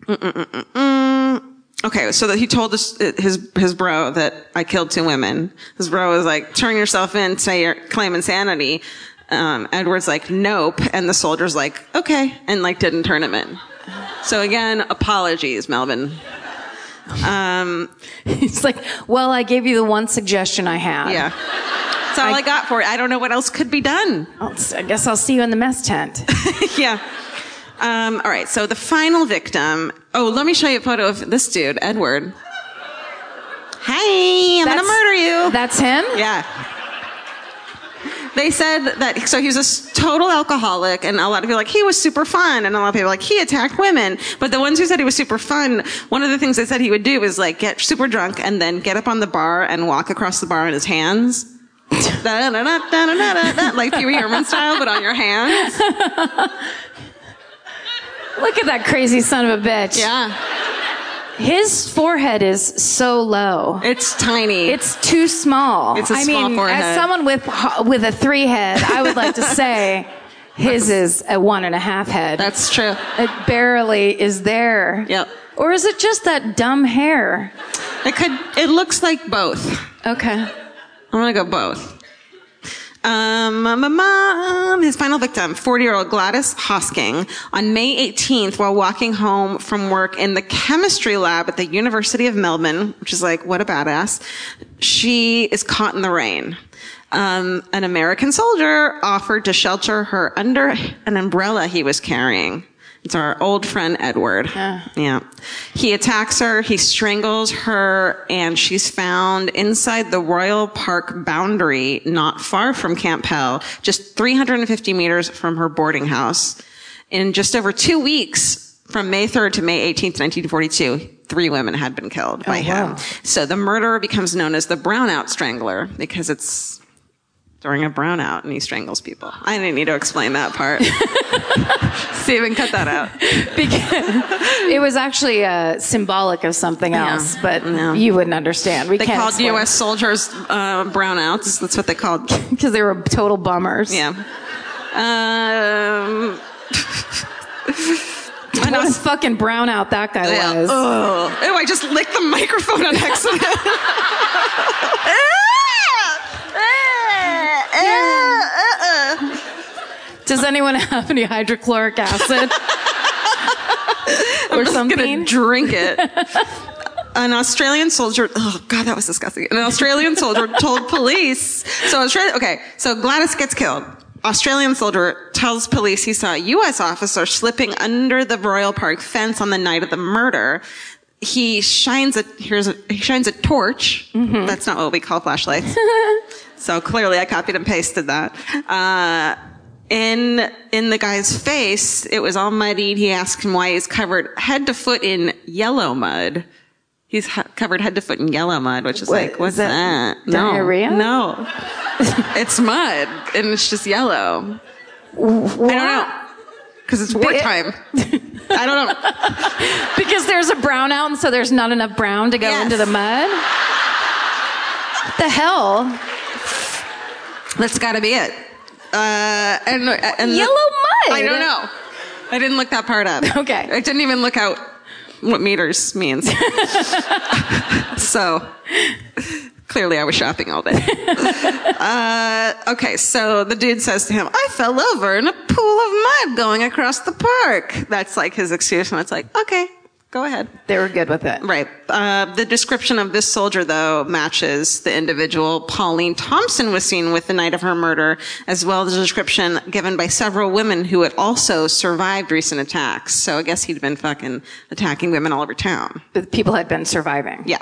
mm-mm-mm-mm. Okay. So that he told his, his his bro that I killed two women. His bro was like, "Turn yourself in, say your claim insanity." Um, Edward's like, "Nope," and the soldier's like, "Okay," and like didn't turn him in. So again, apologies, Melvin. Um, [laughs] It's like, well, I gave you the one suggestion I had. yeah. That's all I, I- got for it. I don't know what else could be done. I'll, I guess I'll see you in the mess tent. [laughs] yeah. Um, all right. So the final victim. Oh, let me show you a photo of this dude, Edward. Hey, I'm gonna That's- murder you. That's him? yeah. They said that, so he was a total alcoholic, and a lot of people were like, he was super fun, and a lot of people were like, he attacked women. But the ones who said he was super fun, one of the things they said he would do was like get super drunk and then get up on the bar and walk across the bar on his hands. [laughs] Like Pee Wee Herman style, but on your hands. [laughs] Look at that crazy son of a bitch. Yeah. His forehead is so low. It's tiny. It's too small. It's a I small mean, forehead. as someone with with a three head, I would like to say [laughs] his is a one and a half head. That's true. it barely is there. Yep. Or is it just that dumb hair? It could. It looks like both. Okay. I'm gonna go both. Um, um, his final victim, 40 year old Gladys Hosking, on May 18th, while walking home from work in the chemistry lab at the University of Melbourne, which is like, what a badass, she is caught in the rain. Um, an American soldier offered to shelter her under an umbrella he was carrying. It's our old friend Edward. Yeah. He attacks her, he strangles her, and she's found inside the Royal Park boundary, not far from Camp Hell, just 350 meters from her boarding house. In just over two weeks, from May 3rd to May 18th, 1942, three women had been killed by oh, him. So the murderer becomes known as the Brownout Strangler because it's during a brownout and he strangles people. I didn't need to explain that part. [laughs] Steven, cut that out. Because it was actually uh, symbolic of something Yeah. else, but Yeah. you wouldn't understand. We They called U.S. soldiers uh, brownouts. That's what they called. [laughs] because they were total bummers. Yeah. Um, [laughs] What a fucking brownout that guy yeah. was. Oh, I just licked the microphone on accident. Uh, uh, uh. Does anyone have any hydrochloric acid? [laughs] or I'm something? gonna drink it. [laughs] An Australian soldier, oh god, that was disgusting. An Australian soldier [laughs] told police. So Australia, okay, so Gladys gets killed. Australian soldier tells police he saw a U.S. officer slipping under the Royal Park fence on the night of the murder. He shines a here's a he shines a torch. Mm-hmm. That's not what we call flashlights. So clearly, I copied and pasted that. Uh, in in the guy's face, it was all muddied. He asked him why he's covered head to foot in yellow mud. He's ha- covered head to foot in yellow mud, which is What, like, what's is that that? diarrhea? No, no. it's mud and it's just yellow. I don't know because it's wartime. [laughs] I don't know. because there's a brown out, and so there's not enough brown to go Yes. into the mud. What the hell? That's got to be it. Uh, and, and the- Yellow mud. I don't know. I didn't look that part up. [laughs] Okay. I didn't even look out what meters means. [laughs] so clearly I was shopping all day. [laughs] uh, okay, so the dude says to him, I fell over in a pool of mud going across the park. That's like his excuse. And it's like, okay, go ahead. They were good with it. Right. Uh, the description of this soldier, though, matches the individual Pauline Thompson was seen with the night of her murder, as well as a description given by several women who had also survived recent attacks. So I guess he'd been fucking attacking women all over town. But people had been surviving. Yeah.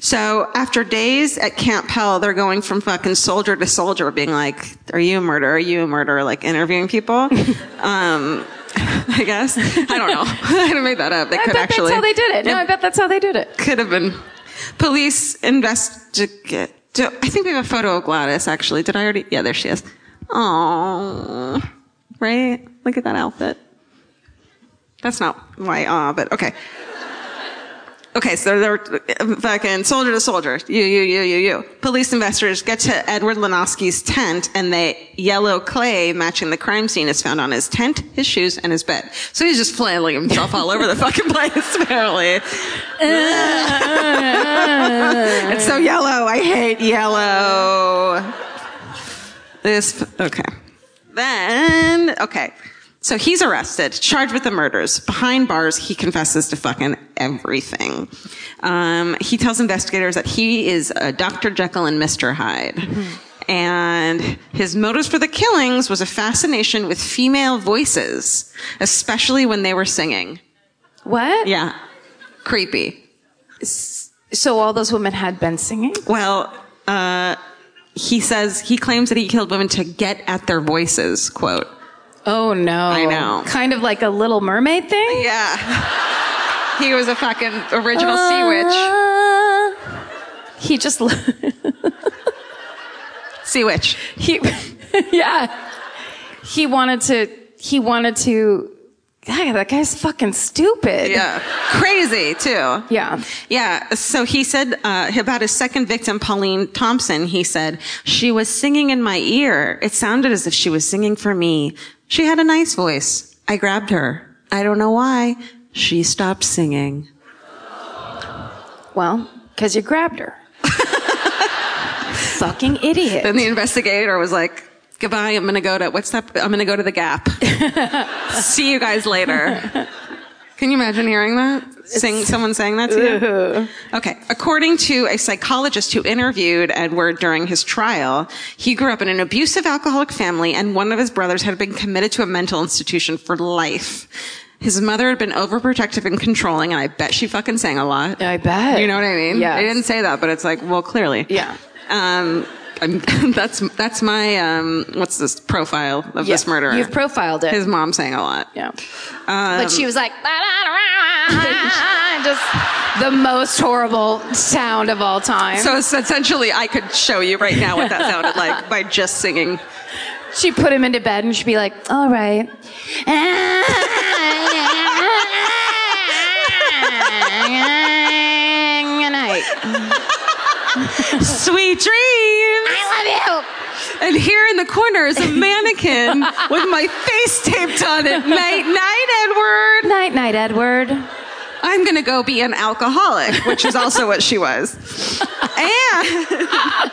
So after days at Camp Hell, they're going from fucking soldier to soldier, being like, "Are you a murderer? Are you a murderer?" Like interviewing people. [laughs] um, [laughs] I guess I don't know. [laughs] I didn't make that up. They I could bet actually. that's how they did it. No, I bet that's how they did it. could have been. Police investigate. Do, I think we have a photo of Gladys. Actually, did I already? Yeah, there she is. Oh, right. Look at that outfit. That's not why, ah, but okay. Okay, so they're uh, fucking soldier to soldier. You, you, you, you, you. Police investigators get to Edward Leonski's tent and the yellow clay matching the crime scene is found on his tent, his shoes, and his bed. So he's just flailing himself all over the [laughs] fucking place, apparently. [laughs] it's so yellow. I hate yellow. This, okay. Then, okay. So he's arrested, charged with the murders. Behind bars, he confesses to fucking everything. Um, he tells investigators that he is a Dr. Jekyll and Mr. Hyde. And his motives for the killings was a fascination with female voices, especially when they were singing. What? Yeah. Creepy. So all those women had been singing? Well, uh, he says, he claims that he killed women to get at their voices, quote. Oh no. I know. Kind of like a little mermaid thing? Yeah. He was a fucking original sea witch. Uh, He just [laughs] Sea witch. he [laughs] yeah. He wanted to he wanted to God, that guy's fucking stupid. Yeah. Crazy, too. Yeah. Yeah. So he said uh, about his second victim, Pauline Thompson, he said, She was singing in my ear. It sounded as if she was singing for me. She had a nice voice. I grabbed her. I don't know why. She stopped singing. Well, because you grabbed her. fucking idiot. Then the investigator was like, Goodbye. I'm going to go to, what's that? I'm going to go to the Gap. See you guys later. Can you imagine hearing that? Sing, someone saying that to you? Okay. According to a psychologist who interviewed Edward during his trial, he grew up in an abusive alcoholic family and one of his brothers had been committed to a mental institution for life. His mother had been overprotective and controlling, and I bet she fucking sang a lot. I bet. You know what I mean? Yeah. I didn't say that, but it's like, well, clearly. Yeah. Um, I'm, [laughs] that's that's my um, what's this profile of this Yeah. murderer? You've profiled it. His mom sang a lot. Yeah. Um, but she was like, [laughs] just the most horrible sound of all time. So it's essentially, I could show you right now what that sounded like [laughs] by just singing. She put him into bed and she'd be like, all right. Good night. Sweet dreams. I love you. And here in the corner is a mannequin [laughs] with my face taped on it. Night, night, Edward. Night, night, Edward. I'm gonna go be an alcoholic, which is also what she was. [laughs] And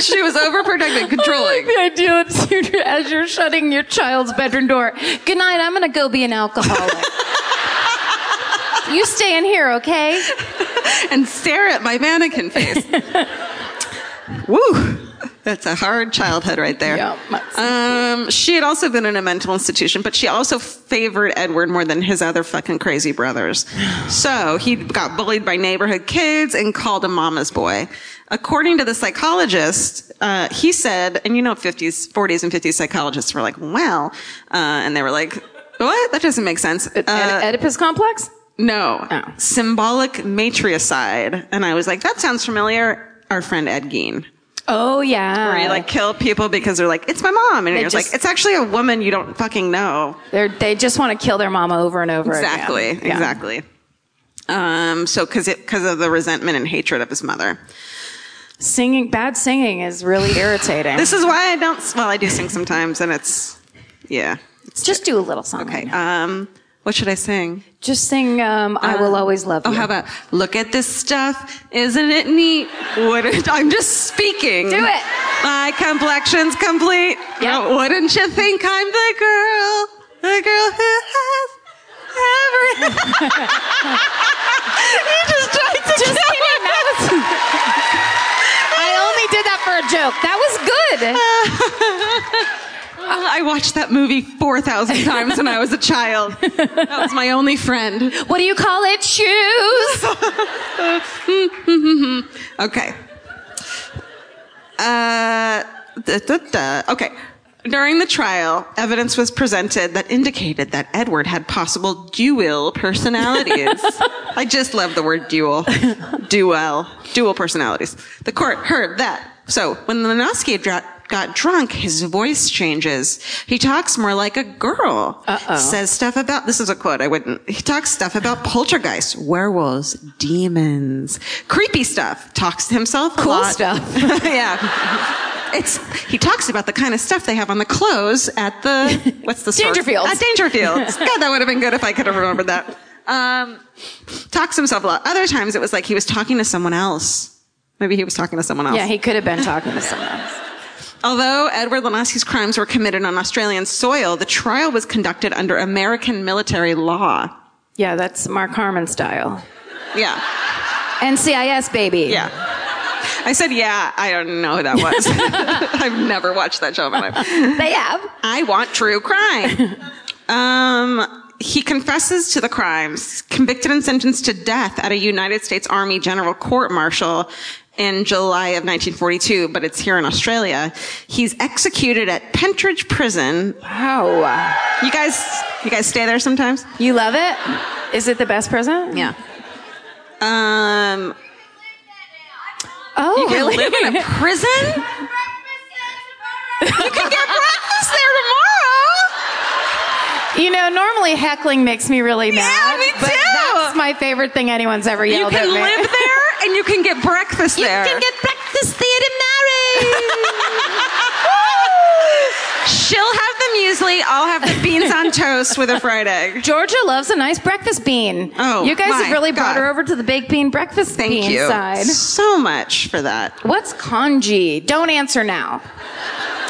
she was overprotective, controlling. Like The idea that you, as you're shutting your child's bedroom door, good night, I'm gonna go be an alcoholic. [laughs] you stay in here, okay? and stare at my mannequin face. [laughs] Woo! That's a hard childhood right there. Yeah. Um, she had also been in a mental institution, but she also favored Edward more than his other fucking crazy brothers. [sighs] So he got bullied by neighborhood kids and called a mama's boy. According to the psychologist, uh, he said, and you know, 50s, 40s and 50s psychologists were like, well, uh, and they were like, what? That doesn't make sense. Uh, Oed- Oedipus complex? no. Oh. Symbolic matriarcide. And I was like, that sounds familiar. Our friend Ed Gein. Oh yeah. Where you like kill people because they're like, it's my mom. And They you're just- like, it's actually a woman you don't fucking know. They're, they just want to kill their mama over and over Exactly. again. Yeah. Exactly. Um, so cause it, cause of the resentment and hatred of his mother. Singing, bad singing is really irritating. This is why I don't, well, I do sing sometimes and it's, yeah. It's, just do a little song. okay. Um, what should I sing? Just sing um, I Will Always Love You. Oh, how about look at this stuff? Isn't it neat? What [laughs] I'm just speaking. Do it. My complexion's complete. Yep. Oh, wouldn't you think I'm the girl? The girl who has everything. [laughs] [laughs] you just tried to Just tell kidding. Did that for a joke. That was good. [laughs] I watched that movie 4,000 times when I was a child. That was my only friend. What do you call it? Shoes. [laughs] Okay. Uh, da, da, da. Okay. During the trial, evidence was presented that indicated that Edward had possible dual personalities. [laughs] I just love the word dual. Dual. Dual personalities. The court heard that. So when the Leonski dra- got drunk, his voice changes. He talks more like a girl. Uh-oh. Says stuff about, this is a quote, I wouldn't, he talks stuff about poltergeists, werewolves, demons, creepy stuff. Talks to himself a Cool lot. stuff. [laughs] yeah. It's, he talks about the kind of stuff they have on the clothes at the, what's the store? Dangerfields. At Dangerfields. [laughs] God, that would have been good if I could have remembered that. Um, talks himself a lot. Other times it was like he was talking to someone else. Maybe he was talking to someone else. Yeah, he could have been talking to someone else. Although Edward Leonski's crimes were committed on Australian soil, the trial was conducted under American military law. Yeah, that's Mark Harmon style. Yeah. NCIS, baby. Yeah. I said, yeah, I don't know who that [laughs] was. [laughs] I've never watched that show in my life. They have. I want true crime. [laughs] um, he confesses to the crimes, convicted and sentenced to death at a United States Army General Court Martial in July of 1942, but it's here in Australia. He's executed at Pentridge Prison. Wow. You guys, you guys stay there sometimes? You love it? Is it the best prison? Yeah. Um, Oh, you can really? live in a prison? you can get breakfast there tomorrow. You know, normally heckling makes me really mad. Yeah, me But too. My favorite thing anyone's ever You yelled at me. You can live there [laughs] and you can get breakfast there. You can get breakfast there to [laughs] She'll have the muesli. I'll have the beans on toast with a fried egg. [laughs] Georgia loves a nice breakfast bean. Oh, you guys have really brought her over to the baked bean breakfast Thank bean you side. so much for that. What's congee? Don't answer now.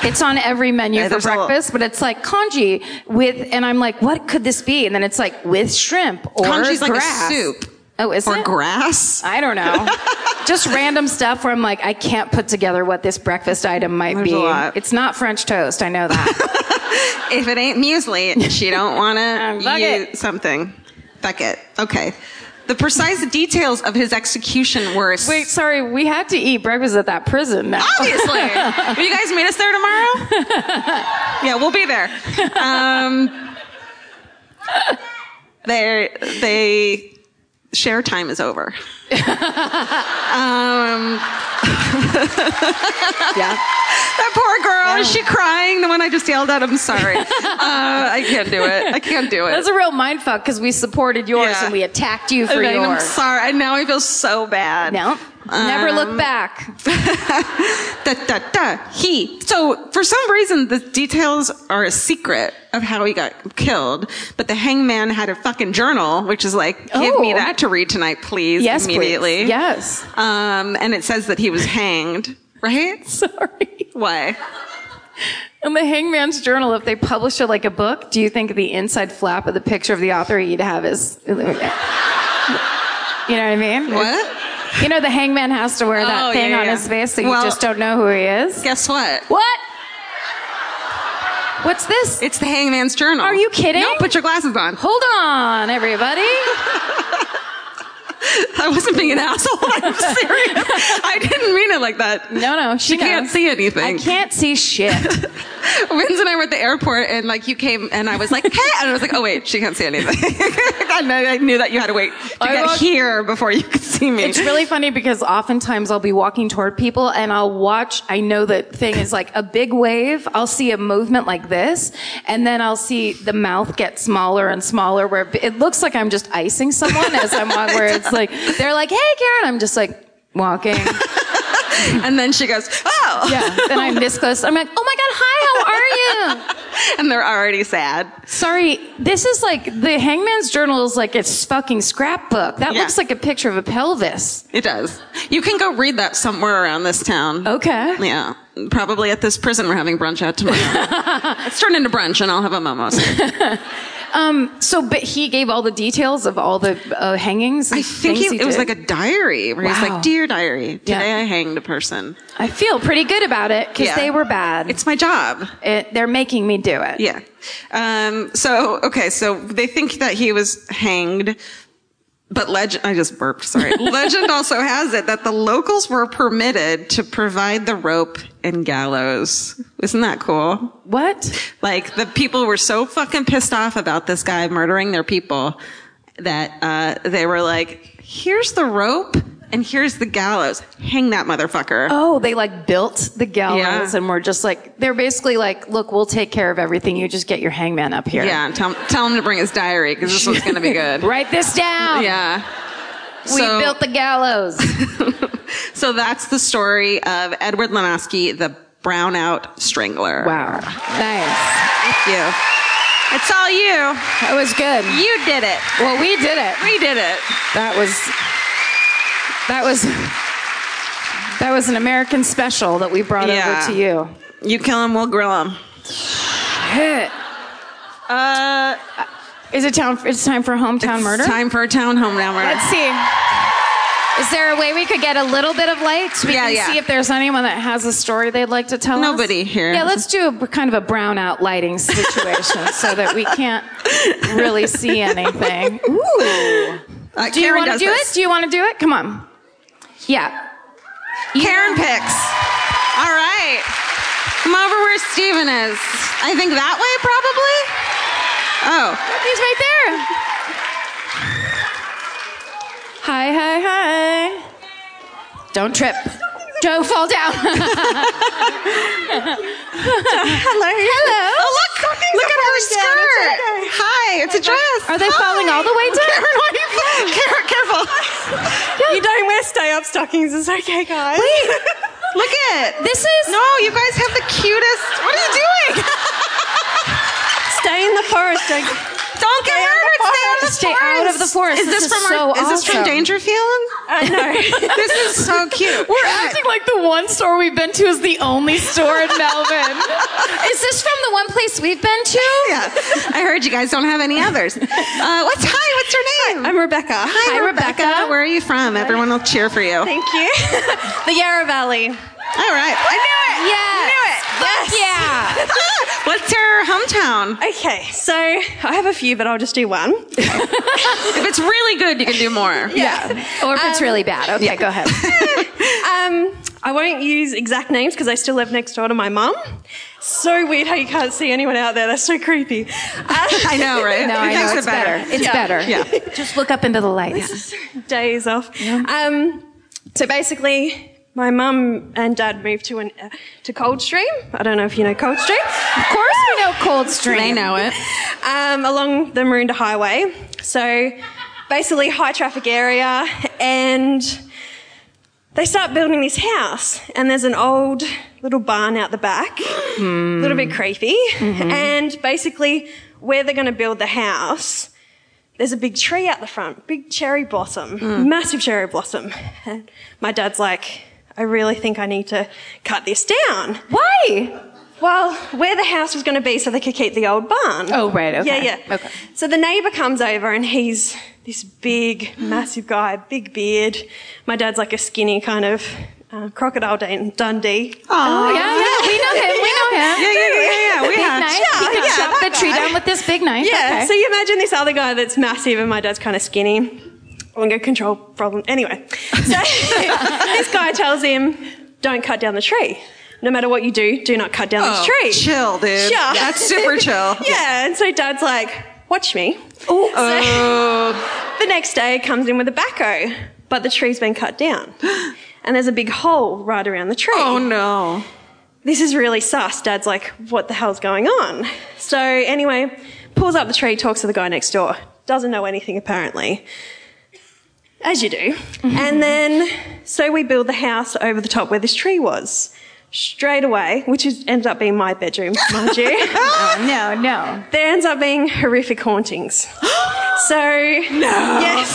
It's on every menu Yeah, for there's a little- breakfast, but it's like congee with, and I'm like, what could this be? And then it's like with shrimp or Congee's like a grass. soup. Oh, is Or it? grass. I don't know. [laughs] Just random stuff where I'm like, I can't put together what this breakfast item might There's be. It's not French toast. I know that. [laughs] If it ain't muesli, she don't want to [laughs] use something. Fuck it. Okay. The precise details of his execution were Wait, sorry, we had to eat breakfast at that prison now. Obviously. [laughs] Will you guys meet us there tomorrow? [laughs] yeah, we'll be there. Um, they they share time is over. Um, [laughs] yeah. that poor girl. Is she crying? The one I just yelled at. I'm sorry. [laughs] Uh, I can't do it. I can't do it. That's a real mind fuck because we supported yours Yeah. and we attacked you for And I'm sorry. And now I feel so bad. No, never look Um, back. [laughs] da, da, da. He. So for some reason, the details are a secret of how he got killed. But the hangman had a fucking journal, which is like, give me Oh. that to read tonight, please. Yes, immediately. please. Yes. Um, and it says that he was hanged. Right? [laughs] Sorry. Why? In the Hangman's Journal, if they published it like a book, do you think the inside flap of the picture of the author you'd have is, you know what I mean? What? You know, the hangman has to wear that Oh, thing yeah, on yeah. his face so you Well- just don't know who he is. Guess what? What? What's this? It's the hangman's journal. Are you kidding? No, put your glasses on. Hold on, everybody. [laughs] [laughs] I wasn't being an asshole. [laughs] I'm serious. I didn't mean it like that. No, no, she, She can't see anything. I can't see shit. [laughs] Vince and I were at the airport, and like you came, and I was like, "Hey," and I was like, "Oh wait, she can't see anything." I, know, I knew that you had to wait to I get walked- here before you could see me. It's really funny because oftentimes I'll be walking toward people and I'll watch, I know the thing is like a big wave. I'll see a movement like this and then I'll see the mouth get smaller and smaller where it looks like I'm just icing someone as I'm walking where it's like, they're like, hey Karen, I'm just like walking. [laughs] and then she goes, "Oh," Yeah. Then I'm this close. I'm like, oh my God, hi, how are you? [laughs] and they're already sad. Sorry, this is like the Hangman's Journal is like it's fucking scrapbook. That Yeah. looks like a picture of a pelvis. It does. You can go read that somewhere around this town. Okay. Yeah, probably at this prison we're having brunch at tomorrow. [laughs] Let's turn into brunch, and I'll have a mimosa. So, but he gave all the details of all the uh, hangings. I think things he, it was like a diary where he's like, "Dear diary, today Yeah. I hanged a person. I feel pretty good about it because Yeah. they were bad. It's my job." It, they're making me do it. Yeah. Um, so, okay, so they think that he was hanged, but legend, I just burped, sorry. [laughs] legend also has it that the locals were permitted to provide the rope and gallows. Isn't that cool? What? Like, the people were so fucking pissed off about this guy murdering their people that, uh, they were like, here's the rope and here's the gallows. Hang that motherfucker. Oh, they like built the gallows Yeah. and we're just like, they're basically like, look, we'll take care of everything. You just get your hangman up here. Yeah, tell, tell him to bring his diary because this one's going to be [laughs] good. Write this down. Yeah. We So- built the gallows. [laughs] So that's the story of Edward Leonski, the brownout strangler. wow. Nice. Thank you. It's all you. That was good. You did it. Well, we did it. We did it. That was that was that was an American special that we brought Yeah. over to you. You kill him, we'll grill him. Hit. Uh, Is it town? It's time for hometown it's murder. time for a town home murder. Let's see. Is there a way we could get a little bit of light? We Yeah, can yeah. see if there's anyone that has a story they'd like to tell us. Nobody here. Yeah, let's do a kind of a brownout lighting situation [laughs] so that we can't really see anything. Ooh. Uh, Do you want to do this. it? Do you want to do it? Come on. Yeah. Karen picks. All right. Come over where Steven is. I think that way, probably. Oh. He's right there. Hi, hi, hi. Don't trip. Don't fall down. [laughs] Hello. Hello. Oh, look. Look at her skirt. Hi. It's a dress. Are they falling all the way down? Karen, why are you falling? Karen, careful. [laughs] You don't wear stay up stockings. It's okay, guys. Wait. [laughs] Look at This is No, you guys have the cutest. What are you doing? Stay in the forest. Don't, Don't get hurt. Stay out of the Stay forest. out of the forest. Is this, This is from so our, Is this from. Dangerfield? I know. [laughs] this is so cute. We're acting like the one store we've been to is the only store in Melbourne. [laughs] is this from the one place we've been to? Yeah, I heard you guys don't have any others. Uh, what's hi? What's your name? I'm Rebecca. Hi, Rebecca. Where are you from? Everyone will cheer for you. Thank you. [laughs] the Yarra Valley. All right, I knew it. Yes. Knew it. Fuck yeah. [laughs] What's your hometown? Okay, so I have a few, but I'll just do one. [laughs] If it's really good, you can do more. Yeah. Or if it's really bad. Okay, go ahead. [laughs] Um, I won't use exact names because I still live next door to my mum. So weird how you can't see anyone out there. That's so creepy. Uh, I know, right? No, I know it it's better. It's Yeah. better. Yeah. Just look up into the lights. days off. Um, so basically, my mum and dad moved to an uh, to Coldstream. I don't know if you know Coldstream. Of course we know Coldstream. They know it. um, along the Maroondah Highway. So basically, high traffic area, and they start building this house, and there's an old little barn out the back, a little bit creepy, and basically where they're going to build the house. There's a big tree out the front, big cherry blossom, massive cherry blossom. [laughs] And my dad's like, I really think I need to cut this down. Why? Well, where the house was going to be so they could keep the old barn. Oh, right, okay. Yeah, yeah. Okay. So the neighbour comes over and he's this big, massive guy, big beard. My dad's like a skinny kind of uh, crocodile Dan- Dundee. Oh, yeah, yeah. We know him. We know him. Yeah, yeah, yeah, yeah. We Big have. knife. he can yeah, chop that the tree down with this big knife. Yeah. Okay. So you imagine this other guy that's massive and my dad's kind of skinny. I control problem. Anyway, so [laughs] this guy tells him, "Don't cut down the tree. No matter what you do, do not cut down Oh, this tree." chill, dude. Yeah. That's super [laughs] chill. Yeah, and so dad's like, watch me. Oh, [laughs] The next day comes in with a backhoe, but the tree's been cut down. And there's a big hole right around the tree. oh no. This is really sus. Dad's like, what the hell's going on? So anyway, pulls up the tree, talks to the guy next door. Doesn't know anything apparently. As you do. and then, so we build the house over the top where this tree was. Straight away, which is, ended up being my bedroom, mind you. Oh, [laughs] no, no. there ends up being horrific hauntings. [gasps] so no. Yes.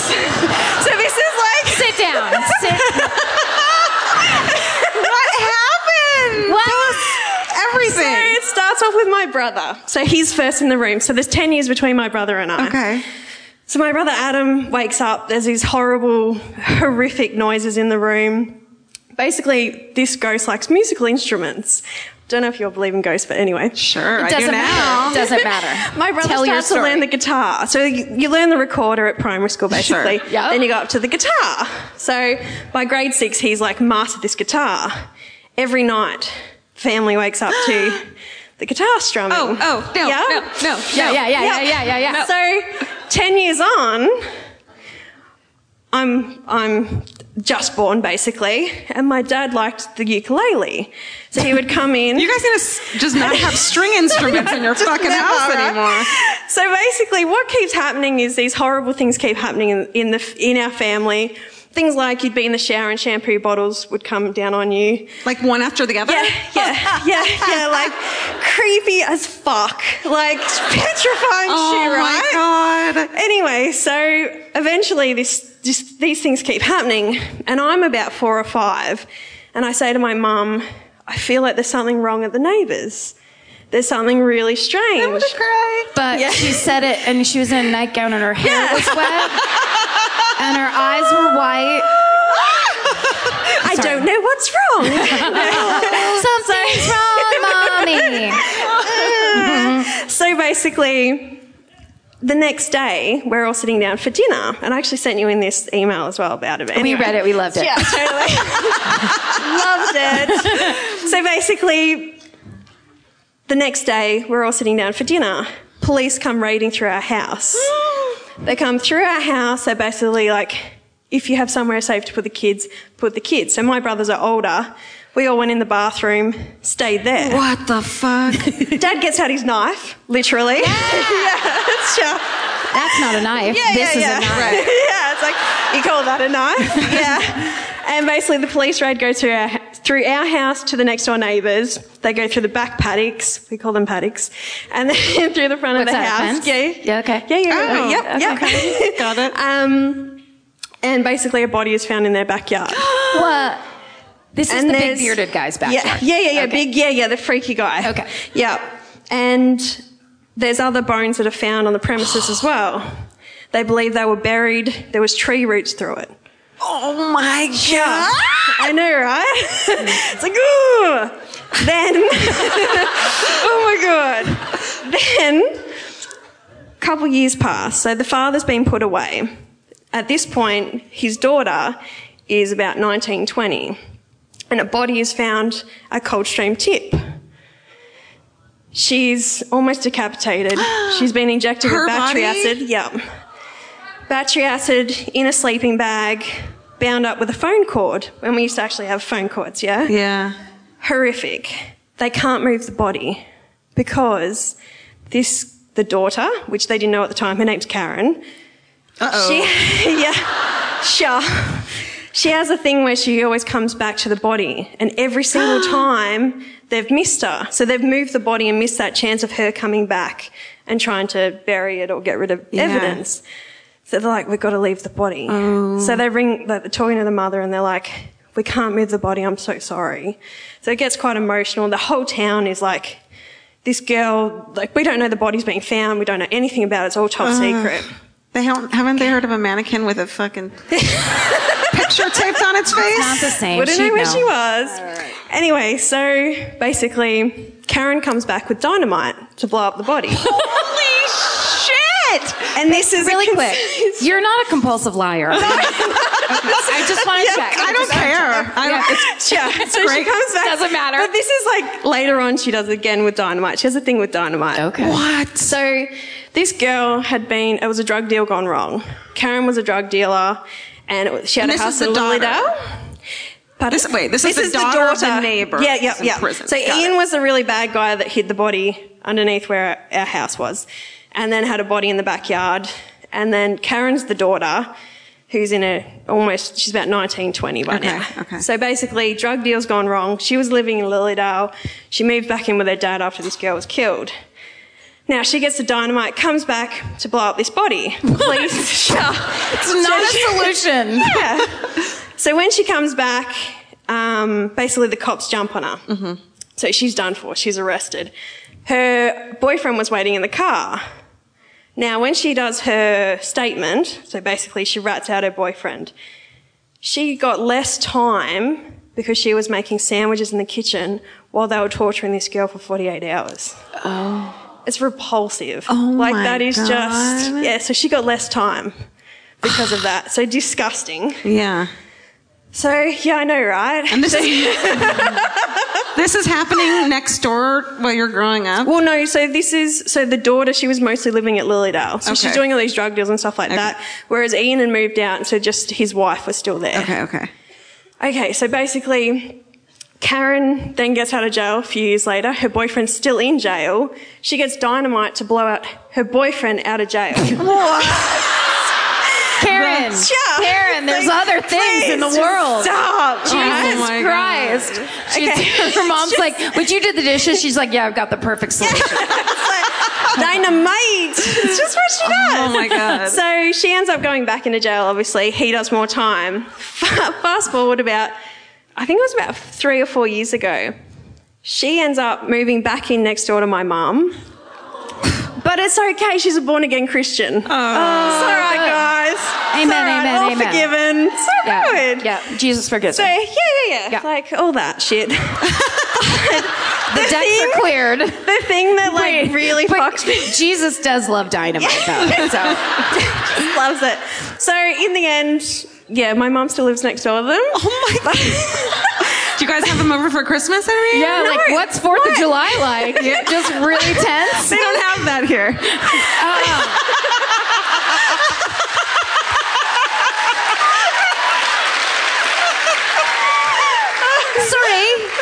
so this is like Sit down. Sit. What happened? What? Everything. So it starts off with my brother. So he's first in the room. So there's 10 years between my brother and I. okay. So my brother Adam wakes up. There's these horrible, horrific noises in the room. Basically, this ghost likes musical instruments. Don't know if you all believe in ghosts, but anyway. Sure, I Doesn't now. matter. [laughs] Doesn't matter. My brother Tell starts to learn the guitar. So you, you learn the recorder at primary school, basically. Sure. Yep. Then you go up to the guitar. So by grade six, he's like mastered this guitar. Every night, family wakes up to [gasps] the guitar strumming. Oh, oh, no, Yeah? no, no, Yeah, no. yeah, yeah, yeah, yeah, yeah, yeah. So, 10 years on, I'm I'm just born basically, and my dad liked the ukulele, so he would come in. You guys gonna s- just not have string instruments in your [laughs] fucking house anymore? So basically, what keeps happening is these horrible things keep happening in, in the in our family. Things like you'd be in the shower and shampoo bottles would come down on you. Like one after the other? Yeah, yeah, yeah, yeah. Like creepy as fuck. Like petrifying Oh shit, right? Oh my god. Anyway, so eventually this, this, these things keep happening, and I'm about four or five, and I say to my mum, I feel like there's something wrong at the neighbours. There's something really strange. I'm cry. But Yeah. she said it, and she was in a nightgown, and her hair Yeah. was wet, and her eyes were white. [laughs] I don't know what's wrong. [laughs] Something's wrong, mommy. [laughs] so basically, the next day, we're all sitting down for dinner, and I actually sent you in this email as well about it. but We read it. We loved it. Yeah, totally. Loved it. So basically, the next day, we're all sitting down for dinner. Police come raiding through our house. [gasps] They come through our house. They're basically like, if you have somewhere safe to put the kids, put the kids. So my brothers are older. We all went in the bathroom, stayed there. What the fuck? [laughs] Dad gets out his knife, literally. Yeah, [laughs] sure. That's not a knife. Yeah, this yeah, is yeah. a knife. [laughs] yeah, it's like you call that a knife? yeah. And basically, the police raid goes through our through our house to the next door neighbours. They go through the back paddocks. We call them paddocks, and then [laughs] through the front What's of the house. fence? Yeah. Yeah, okay. Yeah. Yeah. Oh, yep. Yep. [laughs] Got it. Um, and basically, a body is found in their backyard. [gasps] What? This is And the big bearded guy's Yeah, backyard. yeah, yeah, yeah. Okay. Big, yeah, yeah, the freaky guy. Okay. Yeah. And there's other bones that are found on the premises as [gasps] well. They believe they were buried. There was tree roots through it. Oh my Yeah. god. I know, right? [laughs] it's like, ooh. Then, [laughs] oh my God. Then, a couple years pass. So the father's been put away. At this point, his daughter is about 19, 20. And a body is found at Coldstream Tip. She's almost decapitated. [gasps] She's been injected Her with battery body? acid. Yep. Battery acid in a sleeping bag, bound up with a phone cord. When we used to actually have phone cords, yeah? Yeah. Horrific. They can't move the body because this, the daughter, which they didn't know at the time, her name's Karen. Uh-oh. She, [laughs] yeah, sure. She has a thing where she always comes back to the body, and every single [gasps] time they've missed her. So they've moved the body and missed that chance of her coming back and trying to bury it or get rid of Yeah. evidence. So they're like, we've got to leave the body. So oh. they ring, like, they're talking to the mother, and they're like, we can't move the body. I'm so sorry. So it gets quite emotional. The whole town is like, this girl, like, we don't know the body's being found. We don't know anything about it. It's all top secret. They haven't, haven't they heard of a mannequin with a fucking [laughs] picture taped on its face? Not the same. Wouldn't She'd know where know. she was. Anyway, so basically, Karen comes back with dynamite to blow up the body. [laughs] Holy shit! And this is Really cons- quick. You're not a compulsive liar. [laughs] I just want to Yeah, check. I don't care. I don't, [laughs] it's, Yeah, so she great. comes back. Doesn't matter. But this is like later on, she does it again with dynamite. She has a thing with dynamite. Okay. what? So this girl had been, it was a drug deal gone wrong. Karen was a drug dealer and it was, she had And a house is the in daughter? Lilydale. Pardon? This- wait, this is the daughter of the neighbor Yeah, yeah, who's in yeah. prison. So Got Ian it. was a really bad guy that hid the body underneath where our, our house was and then had a body in the backyard. And then Karen's the daughter who's in a almost, she's about 19, 20 right Okay, now. okay. So basically, drug deal's gone wrong. She was living in Lilydale. She moved back in with her dad after this girl was killed. Now she gets the dynamite, comes back to blow up this body. Sure. [laughs] It's not [laughs] a solution. [laughs] Yeah. So when she comes back, um, basically the cops jump on her. Mm-hmm. So she's done for. She's arrested. Her boyfriend was waiting in the car. Now, when she does her statement, so basically she rats out her boyfriend, she got less time because she was making sandwiches in the kitchen while they were torturing this girl for 48 hours. Oh. It's repulsive. Oh like my that is just, God. yeah, so she got less time because of that. So disgusting. Yeah. So, yeah, I know, right? And this is [laughs] [laughs] This is happening next door while you're growing up. Well, no. So this is so the daughter. She was mostly living at Lilydale, so she's doing all these drug deals and stuff like that. Whereas Ian had moved out, so just his wife was still there. Okay, okay. Okay, so basically, Karen then gets out of jail a few years later. Her boyfriend's still in jail. She gets dynamite to blow out her boyfriend out of jail. [laughs] Karen, Yeah. Karen, there's Like, other things in the world. Stop. Jesus Oh my Christ. She's- Okay. [laughs] Her mom's like, but you did the dishes. She's like, yeah, I've got the perfect solution. [laughs] Oh, dynamite. It's just what she does. Oh my god. So she ends up going back into jail, obviously. He does more time. [laughs] Fast forward about, I think it was about three or four years ago. She ends up moving back in next door to my mum. But it's okay, she's a born again Christian. Oh. It's all right, guys. It's Amen, right, amen, all amen. forgiven. So yeah, good. yeah. Jesus forgives So, yeah, yeah, yeah, Yeah. Like all that shit. [laughs] [laughs] The decks thing- are cleared. the thing that like Wait, really fucks me Jesus does love dynamite, though. [laughs] So he loves it. So in the end, yeah, my mom still lives next door to them. Oh my god. Do you guys have them over for Christmas every year? yeah, like what's Fourth of July like? Just really tense. They don't have that here. Sorry, uh-uh.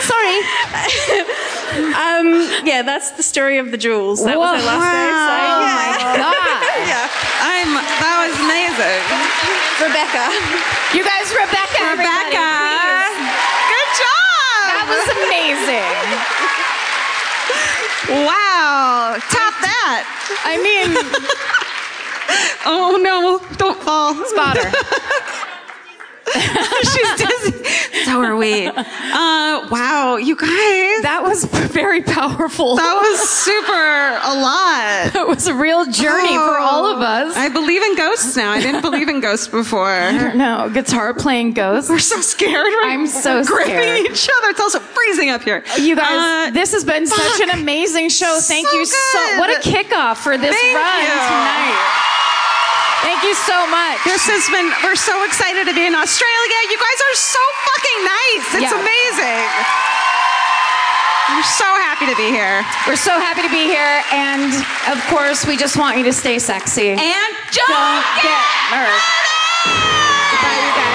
Sorry. Um, yeah, that's the story of the jewels. That was Whoa. her last day. So, Oh my god! [laughs] yeah. I'm. That was amazing. Rebecca. You guys, Rebecca, Rebecca. Good job. That was amazing. wow. Top that. I mean, [laughs] Oh no! Don't fall. spotter. [laughs] [laughs] She's dizzy. So are we. Uh, wow, you guys. That was very powerful. That was super a lot. That was a real journey for all of us. I believe in ghosts now. I didn't believe in ghosts before. no, guitar playing ghosts. We're so scared. We're I'm so scared. gripping scared. each other. It's also freezing up here. You guys, Uh, this has been such an amazing show. Thank So you so. What a kickoff for this Thank run you. tonight. Thank you so much. This has been, we're so excited to be in Australia. You guys are so fucking nice. It's Yeah. amazing. We're so happy to be here. We're so happy to be here, and of course, we just want you to stay sexy. And don't get nervous. Bye, you guys.